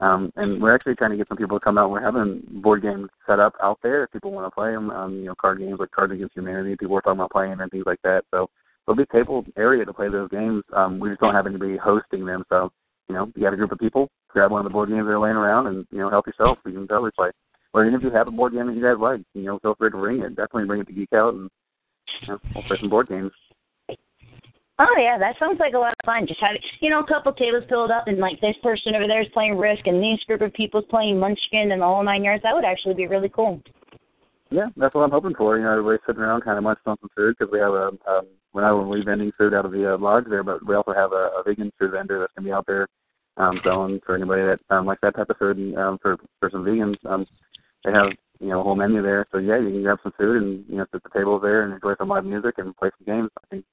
Um, and we're actually trying to get some people to come out. We're having board games set up out there if people want to play them. Um, you know, card games like Cards Against Humanity. People are talking about playing and things like that. So there'll be a table area to play those games. Um, we just don't have anybody hosting them. So you know, you got a group of people, grab one of the board games that are laying around, and you know, help yourself. You can totally play. Or even if you have a board game that you guys like, you know, feel free to bring it. Definitely bring it to Geek Out, and you know, we'll play some board games. Oh yeah, that sounds like a lot of fun. Just have you know a couple tables filled up, and like this person over there is playing Risk, and this group of people's playing Munchkin, and whole nine yards. That would actually be really cool. Yeah, that's what I'm hoping for. You know, everybody's sitting around kind of munching on some food because we have a um, we're not only vending food out of the uh, lodge there, but we also have a, a vegan food vendor that's gonna be out there um, selling for anybody that um, likes that type of food. And um, for for some vegans, um, they have you know a whole menu there. So yeah, you can grab some food and you know sit at the table there and enjoy some live music and play some games. I think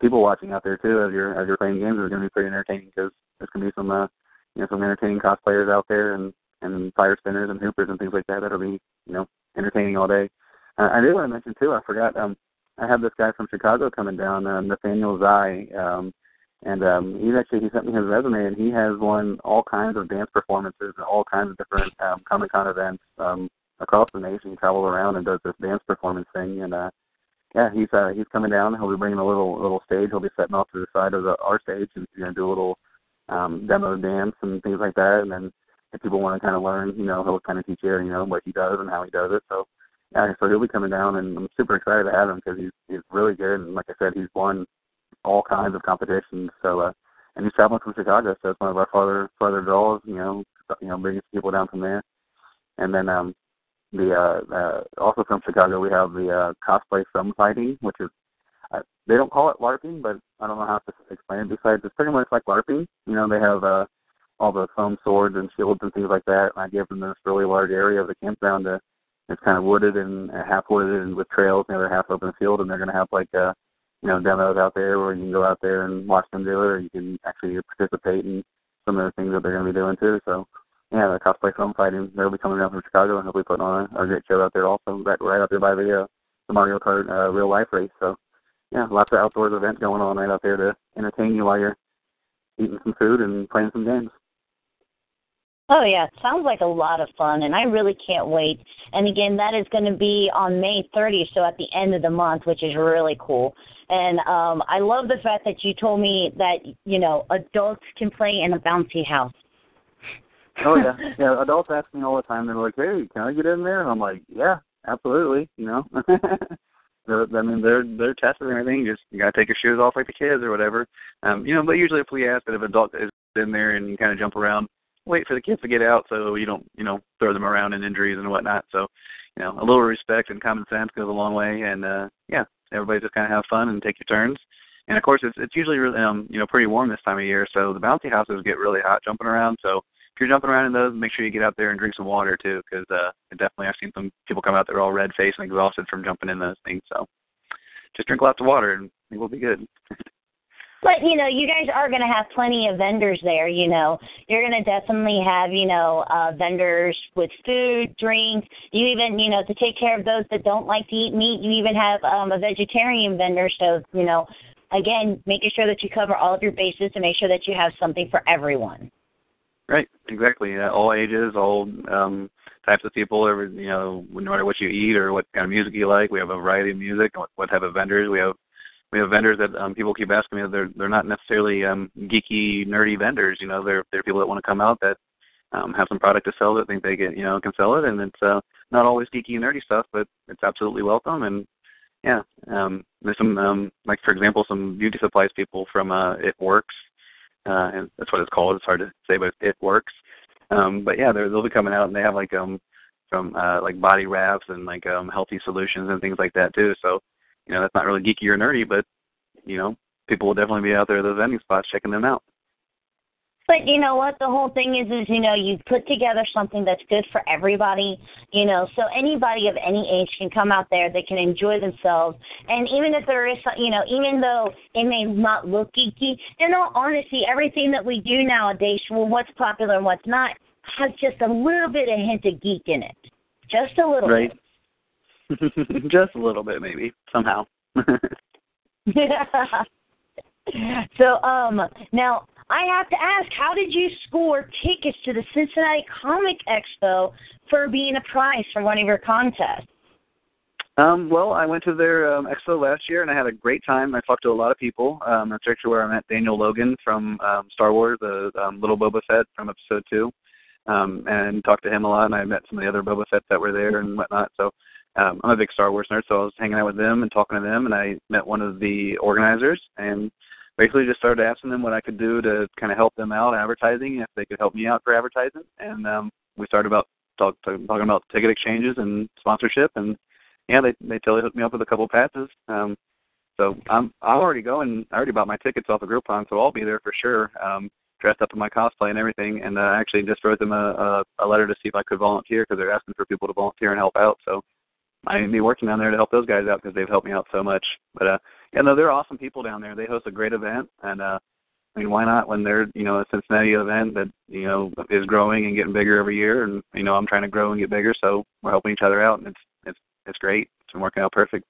people watching out there too as you're as you're playing games. It's gonna be pretty entertaining because there's gonna be some uh, you know some entertaining cosplayers out there and and fire spinners and hoopers and things like that that'll be you know entertaining all day. Uh, I did want to mention too. I forgot. Um, I have this guy from Chicago coming down, uh, Nathaniel Zai, um, and um, he's actually he sent me his resume, and he has won all kinds of dance performances and all kinds of different um, Comic Con events um, across the nation. He travels around and does this dance performance thing, and uh, yeah, he's uh, he's coming down. He'll be bringing a little little stage. He'll be setting off to the side of the our stage, and he's to do a little um, demo dance and things like that, and then if people want to kind of learn, you know, he'll kind of teach you, you know, what he does and how he does it. So yeah, so he'll be coming down, and I'm super excited to have him because he's he's really good, and like I said, he's won all kinds of competitions. So uh, and he's traveling from Chicago, so it's one of our farther farther draws. You know, you know, bringing people down from there, and then um, the uh, uh, also from Chicago we have the uh, cosplay foam fighting, which is uh, they don't call it LARPing, but I don't know how to explain it. Besides, it's pretty much like LARPing. You know, they have uh, all the foam swords and shields and things like that, and I give them this really large area of the campground to it's kind of wooded and uh, half wooded and with trails, and the other half open field, and they're going to have like uh, you know demos out there where you can go out there and watch them do it, or you can actually participate in some of the things that they're going to be doing too. So yeah, the cosplay foam fighting, they'll be coming down from Chicago and hopefully putting on a, a great show out there also, right right out there by the uh, the Mario Kart uh, real life race. So yeah, lots of outdoors events going on right out there to entertain you while you're eating some food and playing some games. Oh yeah, sounds like a lot of fun, and I really can't wait. And again, that is going to be on May 30th, so at the end of the month, which is really cool. And um I love the fact that you told me that you know adults can play in a bouncy house. Oh yeah, yeah. Adults ask me all the time. They're like, "Hey, can I get in there?" And I'm like, "Yeah, absolutely." You know, I mean, they're they're testing everything. Just you gotta take your shoes off like the kids or whatever. Um, you know, but usually if we ask that if an adult is in there and you kind of jump around, wait for the kids to get out so you don't, you know, throw them around in injuries and whatnot. So, you know, a little respect and common sense goes a long way. And uh, yeah, everybody just kind of have fun and take your turns. And of course, it's it's usually really, um, you know, pretty warm this time of year, so the bouncy houses get really hot jumping around. So you're jumping around in those, make sure you get out there and drink some water too, because uh, definitely I've seen some people come out there all red faced and exhausted from jumping in those things. So just drink lots of water and it will be good. But you know, you guys are going to have plenty of vendors there. You know, you're going to definitely have you know uh, vendors with food, drink. You even you know to take care of those that don't like to eat meat. You even have um, a vegetarian vendor. So you know, again, making sure that you cover all of your bases to make sure that you have something for everyone. Right, exactly. Uh, all ages, all um, types of people. Every you know, no matter what you eat or what kind of music you like, we have a variety of music. What, type of vendors we have we have vendors that um, people keep asking me. They're they're not necessarily um, geeky, nerdy vendors. You know, they're they're people that want to come out that um, have some product to sell that think they can you know can sell it, and it's uh, not always geeky and nerdy stuff, but it's absolutely welcome. And yeah, um, there's some um, like for example, some beauty supplies people from uh, It Works, uh, and that's what it's called. It's hard to say, but It Works. Um, but yeah, they'll be coming out and they have like um from uh, like body wraps and like um healthy solutions and things like that too. So you know that's not really geeky or nerdy, but you know people will definitely be out there at those vending spots checking them out. But you know what? The whole thing is, is you know, you put together something that's good for everybody. You know, so anybody of any age can come out there. They can enjoy themselves, and even if there is, you know, even though it may not look geeky, in all honesty, everything that we do nowadays, well, what's popular and what's not, has just a little bit of hint of geek in it, just a little. Right. Bit. Just a little bit, maybe somehow. yeah. so, um, now I have to ask, how did you score tickets to the Cincinnati Comic Expo for being a prize for one of your contests? Um, well, I went to their um, expo last year and I had a great time. I talked to a lot of people. Um, that's actually where I met Daniel Logan from um, Star Wars, the um, little Boba Fett from Episode Two, um, and talked to him a lot. And I met some of the other Boba Fetts that were there and whatnot. So um, I'm a big Star Wars nerd, so I was hanging out with them and talking to them, and I met one of the organizers and basically just started asking them what I could do to kind of help them out advertising, if they could help me out for advertising, and um, we started about talk, talking about ticket exchanges and sponsorship, and yeah, they they totally hooked me up with a couple of passes. Um, so I'm I'm already going. I already bought my tickets off of Groupon, so I'll be there for sure. Um, dressed up in my cosplay and everything, and uh, actually just wrote them a, a a letter to see if I could volunteer because they're asking for people to volunteer and help out. So I be working down there to help those guys out because they've helped me out so much. But uh, yeah, no, they're awesome people down there. They host a great event, and uh, I mean, why not when they're you know a Cincinnati event that you know is growing and getting bigger every year, and you know I'm trying to grow and get bigger, so we're helping each other out, and it's it's it's great. It's been working out perfect.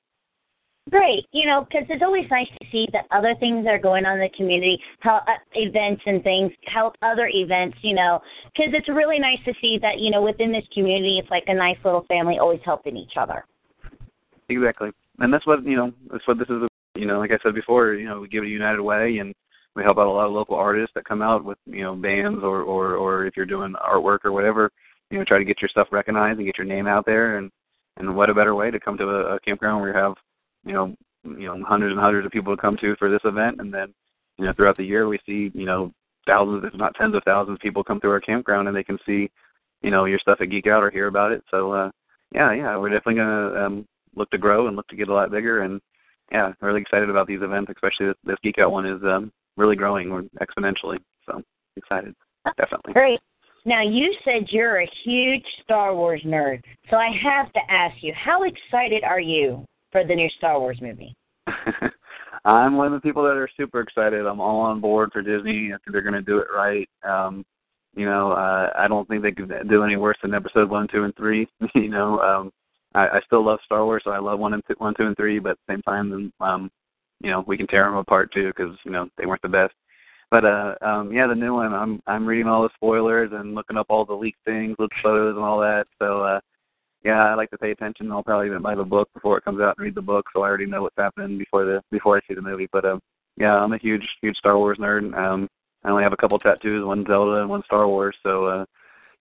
Great, you know, because it's always nice to see that other things are going on in the community, how uh, events and things help other events, you know, because it's really nice to see that you know within this community, it's like a nice little family, always helping each other. Exactly, and that's what you know. That's what this is. You know, like I said before, you know, we give it a united way, and we help out a lot of local artists that come out with you know bands or or or if you're doing artwork or whatever, you know, try to get your stuff recognized and get your name out there and and what a better way to come to a, a campground where you have you know you know hundreds and hundreds of people to come to for this event. And then you know throughout the year we see you know thousands if not tens of thousands of people come through our campground and they can see you know your stuff at geek out or hear about it. So uh yeah yeah we're definitely going to um look to grow and look to get a lot bigger. And yeah really excited about these events especially this, this geek out one is um really growing exponentially. So excited. Definitely. Great. Now, you said you're a huge Star Wars nerd, so I have to ask you, how excited are you for the new Star Wars movie? I'm one of the people that are super excited. I'm all on board for Disney. I think they're going to do it right. Um, you know, uh, I don't think they could do any worse than Episode One, Two, and Three. you know, um, I, I still love Star Wars, so I love one and two, one, two, and three. But at the same time, um, you know, we can tear them apart too because you know they weren't the best. But uh, um, yeah, the new one. I'm I'm reading all the spoilers and looking up all the leaked things, look photos and all that. So uh, yeah, I like to pay attention. I'll probably even buy the book before it comes out and read the book, so I already know what's happening before the before I see the movie. But um, yeah, I'm a huge huge Star Wars nerd. Um, I only have a couple tattoos, one Zelda and one Star Wars. So uh,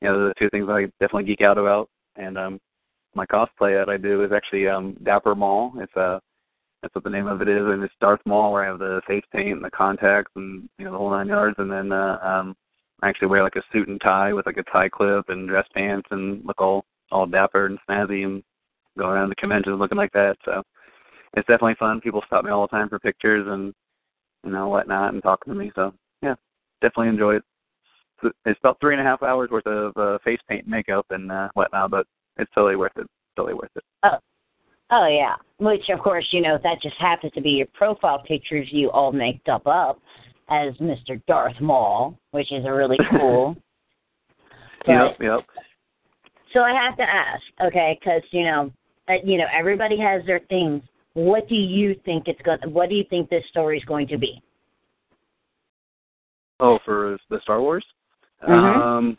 yeah, those are the two things I definitely geek out about. And um, my cosplay that I do is actually um, Dapper Maul. It's a uh, that's what the name of it is, and it's Darth Maul where I have the face paint and the contacts and you know the whole nine yards, and then uh, um, I actually wear like a suit and tie with like a tie clip and dress pants and look all all dapper and snazzy and go around the conventions looking like that. So it's definitely fun. People stop me all the time for pictures and you know whatnot and talking to me. So yeah, definitely enjoy it. It's about three and a half hours worth of uh, face paint, and makeup, and uh, whatnot, but it's totally worth it. Totally worth it. Oh, oh yeah. Which of course you know that just happens to be your profile pictures you all make up up as Mr. Darth Maul, which is a really cool. yep, yep. So I have to ask, okay, because you know, uh, you know, everybody has their things. What do you think it's going? What do you think this story is going to be? Oh, for the Star Wars. Mm-hmm. Um,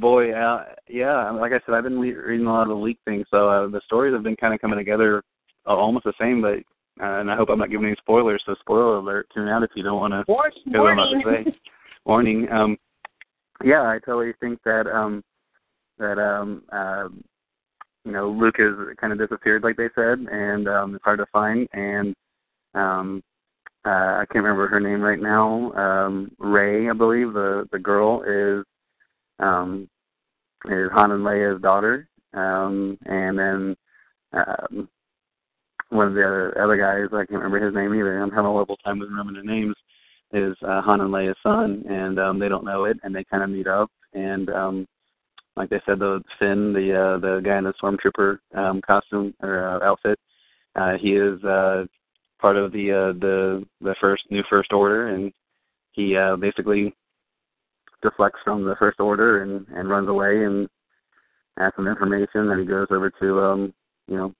boy, uh, yeah. Like I said, I've been le- reading a lot of the leak things, so uh, the stories have been kind of coming together uh, almost the same. But uh, and I hope I'm not giving any spoilers. So spoiler alert, tune out if you don't want to. Warning. Warning. Um, yeah, I totally think that um, that um uh, you know Luke has kind of disappeared, like they said, and um, it's hard to find. And um, uh, I can't remember her name right now. Um, Rey, I believe the the girl is um, is Han and Leia's daughter, um, and then um, one of the other, other guys, I can't remember his name either. I'm having a horrible time with remembering the names. Is uh, Han and Leia's son, and um, they don't know it, and they kind of meet up, and um, like they said, the Finn, the uh, the guy in the stormtrooper um, costume or uh, outfit, uh, he is uh, part of the uh, the the first new First Order, and he uh, basically deflects from the First Order and and runs away and has some information, and he goes over to um, you know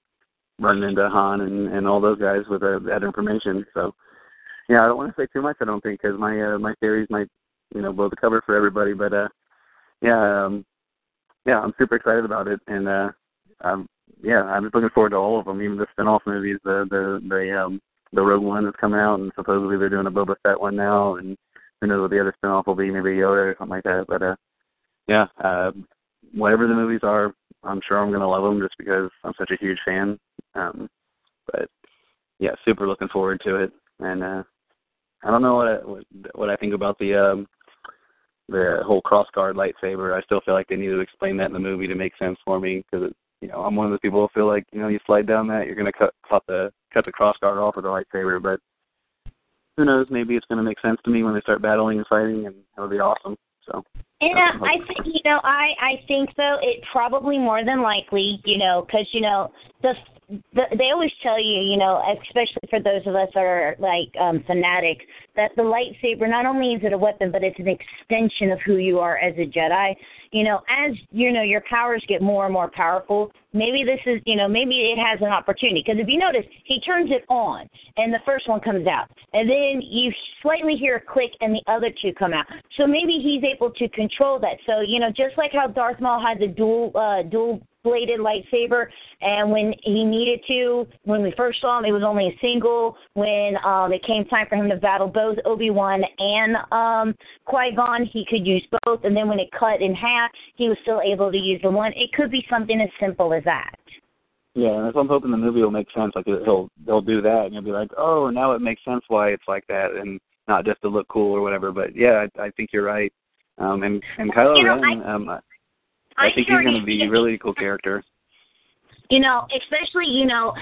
running into Han and and all those guys with uh, that information. So yeah, I don't want to say too much. I don't think because my uh, my theories might you know blow the cover for everybody, but uh yeah, um, yeah, I'm super excited about it, and uh, um, yeah, I'm just looking forward to all of them, even the spin-off movies, the the the um the Rogue One that's coming out, and supposedly they're doing a Boba Fett one now, and who knows what the other spin-off will be, maybe Yoda or something like that. But uh, yeah, uh, whatever the movies are, I'm sure I'm gonna love them just because I'm such a huge fan. Um, but yeah, super looking forward to it, and uh, I don't know what I, what, what I think about the um the whole cross guard lightsaber. I still feel like they need to explain that in the movie to make sense for me because you know I'm one of those people who feel like you know you slide down that you're gonna cut cut the cut the cross guard off with a lightsaber, but who knows? Maybe it's gonna make sense to me when they start battling and fighting, and it'll be awesome. So. And uh, I think you know I I think though it probably more than likely you know because you know the the, they always tell you, you know, especially for those of us that are like um, fanatics, that the lightsaber not only is it a weapon, but it's an extension of who you are as a Jedi. You know, as you know, your powers get more and more powerful. Maybe this is, you know, maybe it has an opportunity because if you notice, he turns it on, and the first one comes out, and then you slightly hear a click, and the other two come out. So maybe he's able to control that. So you know, just like how Darth Maul had the dual uh, dual bladed lightsaber, and when he needed to, when we first saw him, it was only a single. When um, it came time for him to battle both Obi Wan and um, Qui Gon, he could use both, and then when it cut in half, he was still able to use the one. It could be something as simple as that. Yeah, and so I'm hoping the movie will make sense. Like he'll they'll do that, and you'll be like, oh, now it makes sense why it's like that, and not just to look cool or whatever. But yeah, I, I think you're right. Um, and and Kylo you know, Ren, I, um, I, I think he's going to be a really cool character. You know, especially, you know,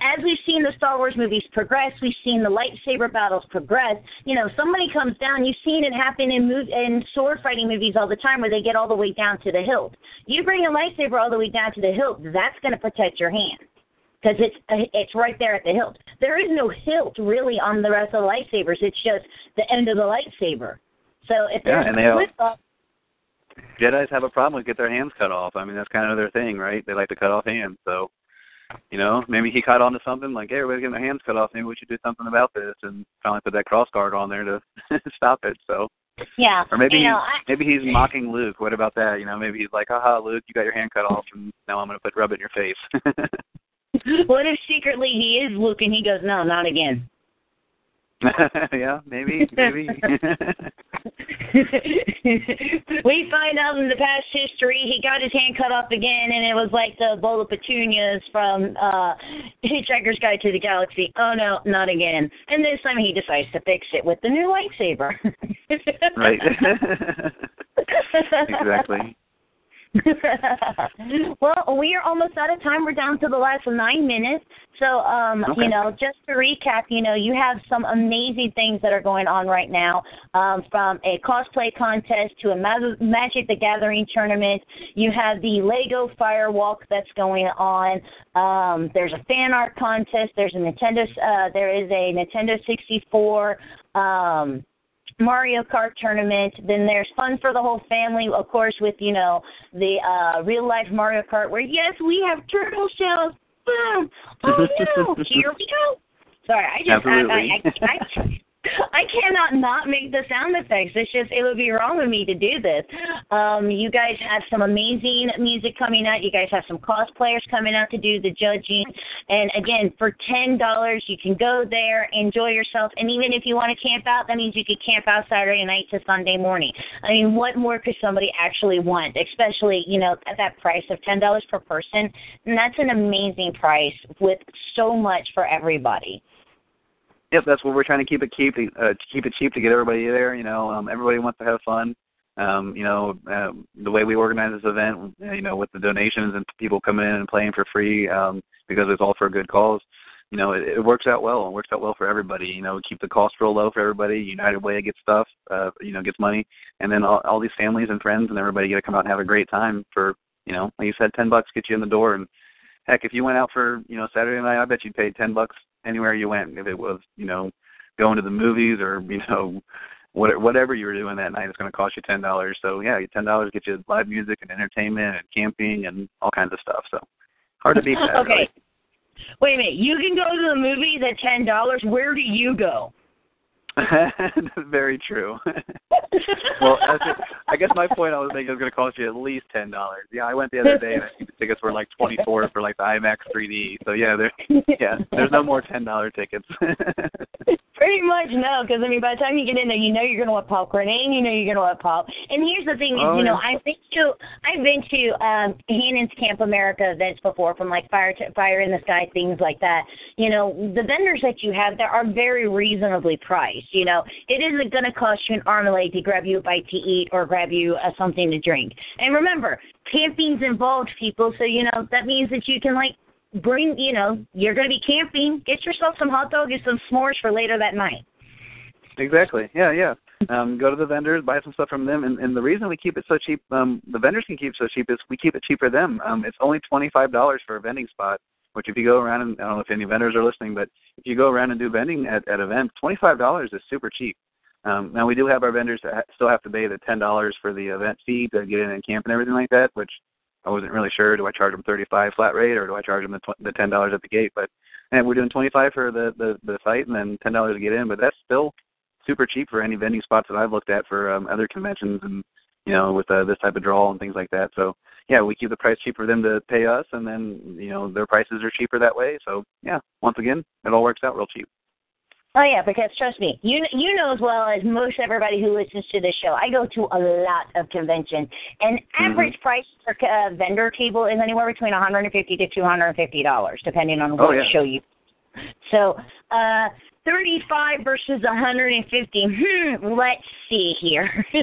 as we've seen the Star Wars movies progress, we've seen the lightsaber battles progress. You know, somebody comes down, you've seen it happen in mov- in sword fighting movies all the time where they get all the way down to the hilt. You bring a lightsaber all the way down to the hilt, that's going to protect your hand because it's it's right there at the hilt. There is no hilt really on the rest of the lightsabers. It's just the end of the lightsaber. So if Yeah, and they have, up, Jedi's have a problem with get their hands cut off. I mean, that's kind of their thing, right? They like to cut off hands. So, you know, maybe he caught on to something like, hey, everybody's getting their hands cut off. Maybe we should do something about this, and finally put that cross guard on there to stop it. So, yeah. or maybe you know, I, maybe he's mocking Luke. What about that? You know, maybe he's like, haha, Luke, you got your hand cut off, and now I'm going to put rub it in your face. what if secretly he is Luke and he goes, no, not again. yeah, maybe, maybe. we find out in the past history he got his hand cut off again, and it was like the bowl of petunias from uh Hitchhiker's Guide to the Galaxy. Oh no, not again. And this time he decides to fix it with the new lightsaber. right. exactly. well, we are almost out of time. We're down to the last nine minutes. So, um, Okay. you know, just to recap, you know, you have some amazing things that are going on right now, um, from a cosplay contest to a Ma- Magic the Gathering tournament. You have the Lego Firewalk that's going on. Um, there's a fan art contest. There's a Nintendo. Uh, there is a Nintendo 64. Um, Mario Kart tournament. Then there's fun for the whole family, of course, with you know the uh real life Mario Kart, where yes, we have turtle shells. Boom! Oh no! Here we go. Sorry, I just I, I, I, I, I cannot not make the sound effects. It's just it would be wrong of me to do this. Um, you guys have some amazing music coming out. You guys have some cosplayers coming out to do the judging. And again, for ten dollars, you can go there, enjoy yourself, and even if you want to camp out, that means you could camp out Saturday night to Sunday morning. I mean, what more could somebody actually want? Especially, you know, at that price of ten dollars per person, and that's an amazing price with so much for everybody. Yep, that's what we're trying to keep it cheap. Uh, keep it cheap to get everybody there. You know, um, everybody wants to have fun. Um, you know, uh, the way we organize this event, you know, with the donations and people coming in and playing for free um, because it's all for a good cause. You know, it, it works out well. It works out well for everybody. You know, keep the cost real low for everybody. United Way gets stuff, uh, you know, gets money, and then all, all these families and friends and everybody get to come out and have a great time for, you know, like you said, ten bucks get you in the door. And heck, if you went out for, you know, Saturday night, I bet you'd pay ten bucks anywhere you went. If it was, you know, going to the movies or you know, what, whatever you were doing that night, it's going to cost you ten dollars. So yeah, ten dollars gets you live music and entertainment and camping and all kinds of stuff. So hard to beat that. okay. Really. Wait a minute. You can go to the movies at ten dollars. Where do you go? Very true. well, it. I guess my point I was making was going to cost you at least ten dollars. Yeah, I went the other day and I think the tickets were like twenty four for like the IMAX 3D. So yeah, there, yeah, there's no more ten dollar tickets. Pretty much no, because I mean, by the time you get in there, you know you're gonna want popcorn, and you know you're gonna want pop. And here's the thing: is Oh, you know, yeah. I've been to I've been to um Hannon's Camp America events before, from like Fire to Fire in the Sky, things like that. You know, the vendors that you have there are very reasonably priced. You know, it isn't gonna cost you an arm and leg to grab you a bite to eat or grab you uh, something to drink. And remember, camping's involved, people. So you know that means that you can like bring, you know, you're going to be camping. Get yourself some hot dog and some s'mores for later that night. Exactly. Yeah, yeah. Um, go to the vendors, buy some stuff from them, and, and the reason we keep it so cheap, um, the vendors can keep so cheap is we keep it cheap for them. Um, it's only twenty five dollars for a vending spot. Which if you go around and I don't know if any vendors are listening, but if you go around and do vending at, at events, twenty five dollars is super cheap. Um, now we do have our vendors that ha- still have to pay the ten dollars for the event fee to get in and camp and everything like that, which I wasn't really sure. Do I charge them thirty five flat rate or do I charge them the, the ten dollars at the gate? But and we're doing twenty five for the, the the site and then ten dollars to get in, but that's still super cheap for any vending spots that I've looked at for um, other conventions and you know with uh, this type of draw and things like that. So yeah, we keep the price cheap for them to pay us, and then you know their prices are cheaper that way. So yeah, once again, it all works out real cheap. Oh yeah, because trust me, you you know as well as most everybody who listens to this show, I go to a lot of conventions, and Mm-hmm. average price for a vendor table is anywhere between 150 to 250 dollars, depending on Oh, what yeah. show you. So, uh, 35 versus 150. Hmm, let's see here.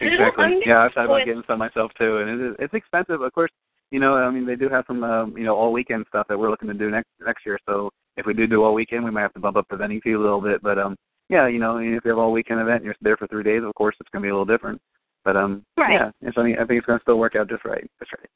Exactly. Yeah, I've thought about getting some myself too, and it is, it's expensive. Of course, you know, I mean, they do have some, um, you know, all weekend stuff that we're looking to do next next year. So if we do do all weekend, we might have to bump up the vending fee a little bit. But um, yeah, you know, if you have all weekend event and you're there for three days, of course, it's going to be a little different. But um, Right. yeah, it's, I, mean, I think it's going to still work out just right. That's right.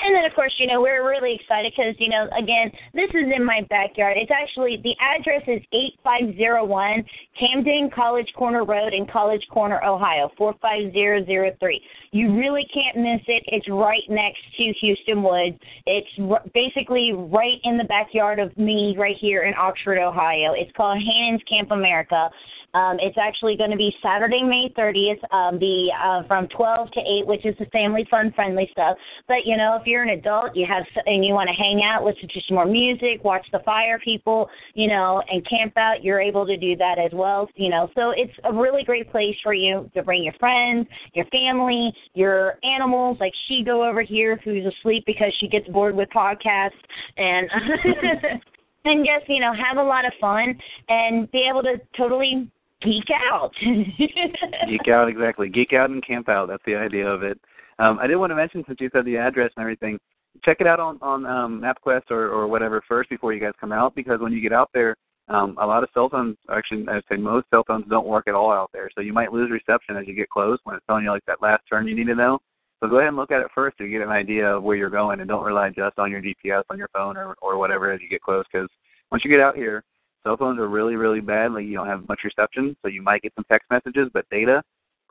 And then, of course, you know, we're really excited because, you know, again, this is in my backyard. It's actually, the address is 8501 Camden College Corner Road in College Corner, Ohio, 45003. You really can't miss it. It's right next to Hueston Woods. It's r- basically right in the backyard of me right here in Oxford, Ohio. It's called Hannon's Camp America. Um, it's actually going to be Saturday, May 30th, um, the uh, from 12 to 8, which is the family fun friendly stuff. But you know, if you're an adult, you have and you want to hang out, listen to some more music, watch the fire people, you know, and camp out, you're able to do that as well. You know, so it's a really great place for you to bring your friends, your family, your animals. Like she go over here, who's asleep because she gets bored with podcasts, and and just you know have a lot of fun and be able to totally geek out. Geek out, exactly. Geek out and camp out. That's the idea of it. Um, I did want to mention, since you said the address and everything, check it out on on um, MapQuest or, or whatever first before you guys come out, because when you get out there, um, a lot of cell phones, actually, I'd say most cell phones don't work at all out there. So you might lose reception as you get close when it's telling you like that last turn you need to know. So go ahead and look at it first to get an idea of where you're going, and don't rely just on your GPS on your phone or or whatever as you get close, because once you get out here, cell phones are really really bad. Like you don't have much reception, so you might get some text messages, but data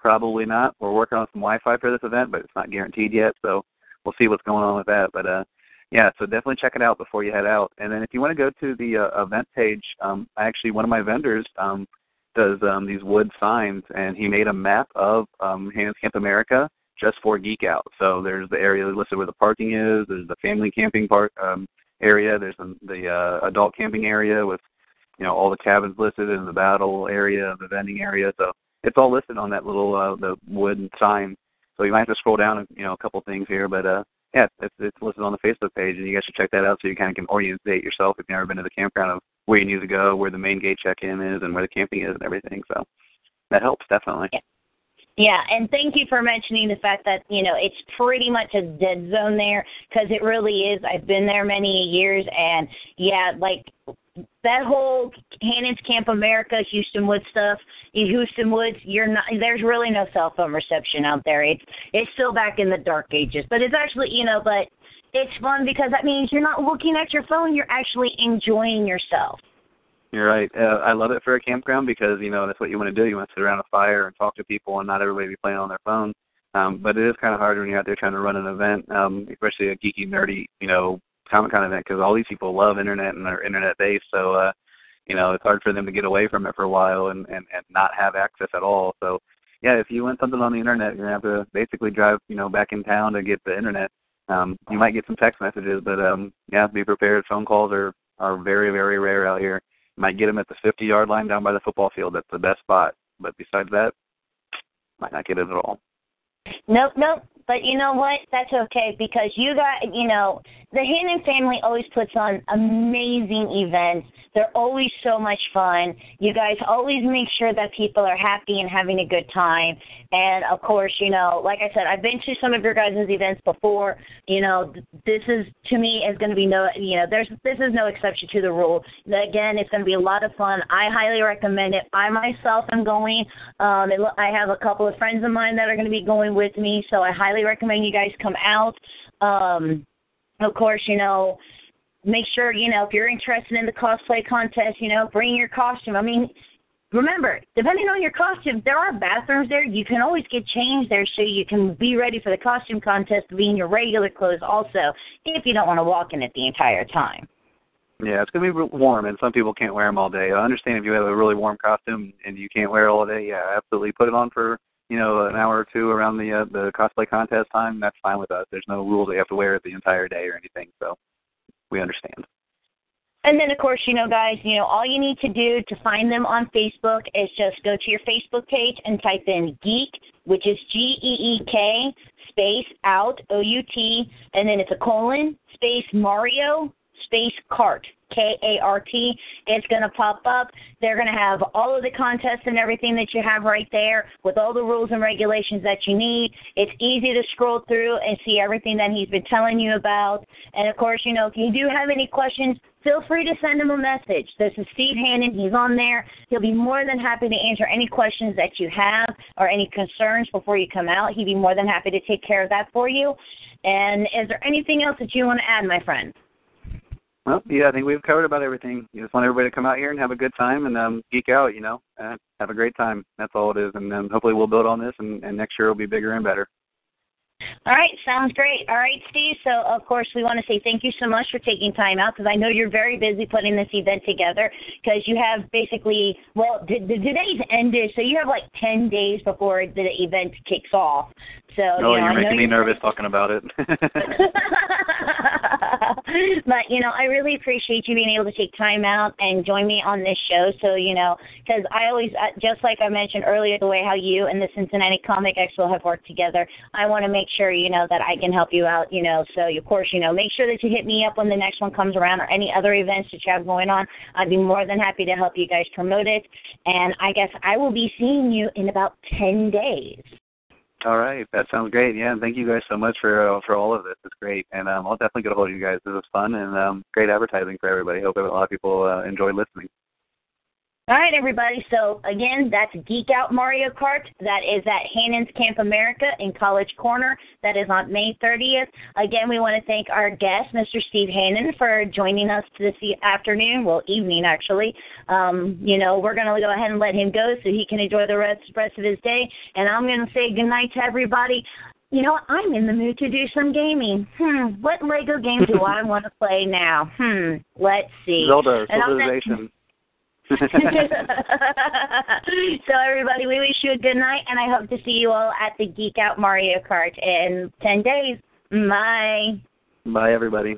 probably not. We're working on some Wi-Fi for this event, but it's not guaranteed yet, so we'll see what's going on with that. But uh, yeah, so definitely check it out before you head out. And then if you want to go to the uh, event page, um, actually one of my vendors um, does um, these wood signs, and he made a map of um, Hannon's Camp America just for Geek Out. So there's the area listed where the parking is. There's the family camping part um, area. There's the, the uh, adult camping area with you know all the cabins listed in the battle area, the vending area. So it's all listed on that little uh, the wood sign. So you might have to scroll down, you know, a couple things here, but uh, yeah, it's it's listed on the Facebook page, and you guys should check that out so you kind of can orientate yourself if you've never been to the campground of where you need to go, where the main gate check-in is, and where the camping is, and everything. So that helps definitely. Yeah, and thank you for mentioning the fact that you know it's pretty much a dead zone there because it really is. I've been there many years, and yeah, like that whole Hannon's Camp America, Hueston Woods stuff. Hueston Woods, you're not. There's really no cell phone reception out there. It's it's still back in the dark ages, but it's actually you know, but it's fun because that means you're not looking at your phone. You're actually enjoying yourself. You're right. Uh, I love it for a campground because you know that's what you want to do. You want to sit around a fire and talk to people, and not everybody be playing on their phone. Um, but it is kind of hard when you're out there trying to run an event, um, especially a geeky, nerdy, you know, Comic Con event, because all these people love internet and are internet based. So, uh, you know, it's hard for them to get away from it for a while and and and not have access at all. So, yeah, if you want something on the internet, you're gonna have to basically drive, you know, back in town to get the internet. Um, you might get some text messages, but um, yeah, be prepared. Phone calls are are very very rare out here. You might get them at the 50 yard line down by the football field. That's the best spot. But besides that, might not get it at all. Nope, nope. But you know what? That's okay because you got, you know, the Hannon family always puts on amazing events. They're always so much fun. You guys always make sure that people are happy and having a good time. And of course, you know, like I said, I've been to some of your guys' events before. You know, this is to me is going to be no, you know, there's this is no exception to the rule. Again, it's going to be a lot of fun. I highly recommend it. I myself am going. Um, and I have a couple of friends of mine that are going to be going with me, so I highly recommend you guys come out. Um, of course, you know, make sure you know if you're interested in the cosplay contest, you know, bring your costume. I mean, remember, depending on your costume, there are bathrooms there. You can always get changed there so you can be ready for the costume contest to be in your regular clothes also, if you don't want to walk in it the entire time. Yeah, it's gonna be warm, and some people can't wear them all day. I understand if you have a really warm costume and you can't wear it all day. Yeah, absolutely, put it on for you know, an hour or two around the uh, the cosplay contest time, that's fine with us. There's no rules you have to wear it the entire day or anything, so we understand. And then, of course, you know, guys, you know, all you need to do to find them on Facebook is just go to your Facebook page and type in Geek, which is G E E K space out O U T, and then it's a colon space Mario space Kart K A R T. It's going to pop up. They're going to have all of the contests and everything that you have right there with all the rules and regulations that you need. It's easy to scroll through and see everything that he's been telling you about. And of course, you know, if you do have any questions, feel free to send him a message. This is Steve Hannon. He's on there. He'll be more than happy to answer any questions that you have or any concerns before you come out. He'd be more than happy to take care of that for you. And is there anything else that you want to add, my friend? Well, yeah, I think we've covered about everything. You just want everybody to come out here and have a good time and um, geek out, you know, uh, have a great time. That's all it is. And then hopefully we'll build on this, and, and next year will be bigger and better. All right, sounds great. All right, Steve. So, of course, we want to say thank you so much for taking time out because I know you're very busy putting this event together because you have basically, well, the, the, today's ended, so you have like 10 days before the event kicks off. So, oh, you know, you're making me nervous talking about it. but you know, I really appreciate you being able to take time out and join me on this show. So you know, because I always, uh, just like I mentioned earlier, the way how you and the Cincinnati Comic Expo have worked together, I want to make sure you know that I can help you out. You know, so of course, you know, make sure that you hit me up when the next one comes around or any other events that you have going on. I'd be more than happy to help you guys promote it. And I guess I will be seeing you in about ten days. All right, that sounds great. Yeah, and thank you guys so much for uh, for all of this. It's great, and um, I'll definitely get a hold of you guys. This was fun and um, great advertising for everybody. Hope a lot of people uh, enjoy listening. All right, everybody. So again, that's Geek Out Mario Kart. That is at Hannon's Camp America in College Corner. That is on May 30th. Again, we want to thank our guest, Mr. Steve Hannon, for joining us this afternoon, well, evening actually. Um, you know, we're going to go ahead and let him go so he can enjoy the rest, rest of his day. And I'm going to say good night to everybody. You know what? I'm in the mood to do some gaming. Hmm. What Lego game do I want to play now? Hmm. Let's see. Zelda Civilization. so everybody, we wish you a good night, and I hope to see you all at the Geek Out Mario Kart in ten days. Bye. Bye, everybody.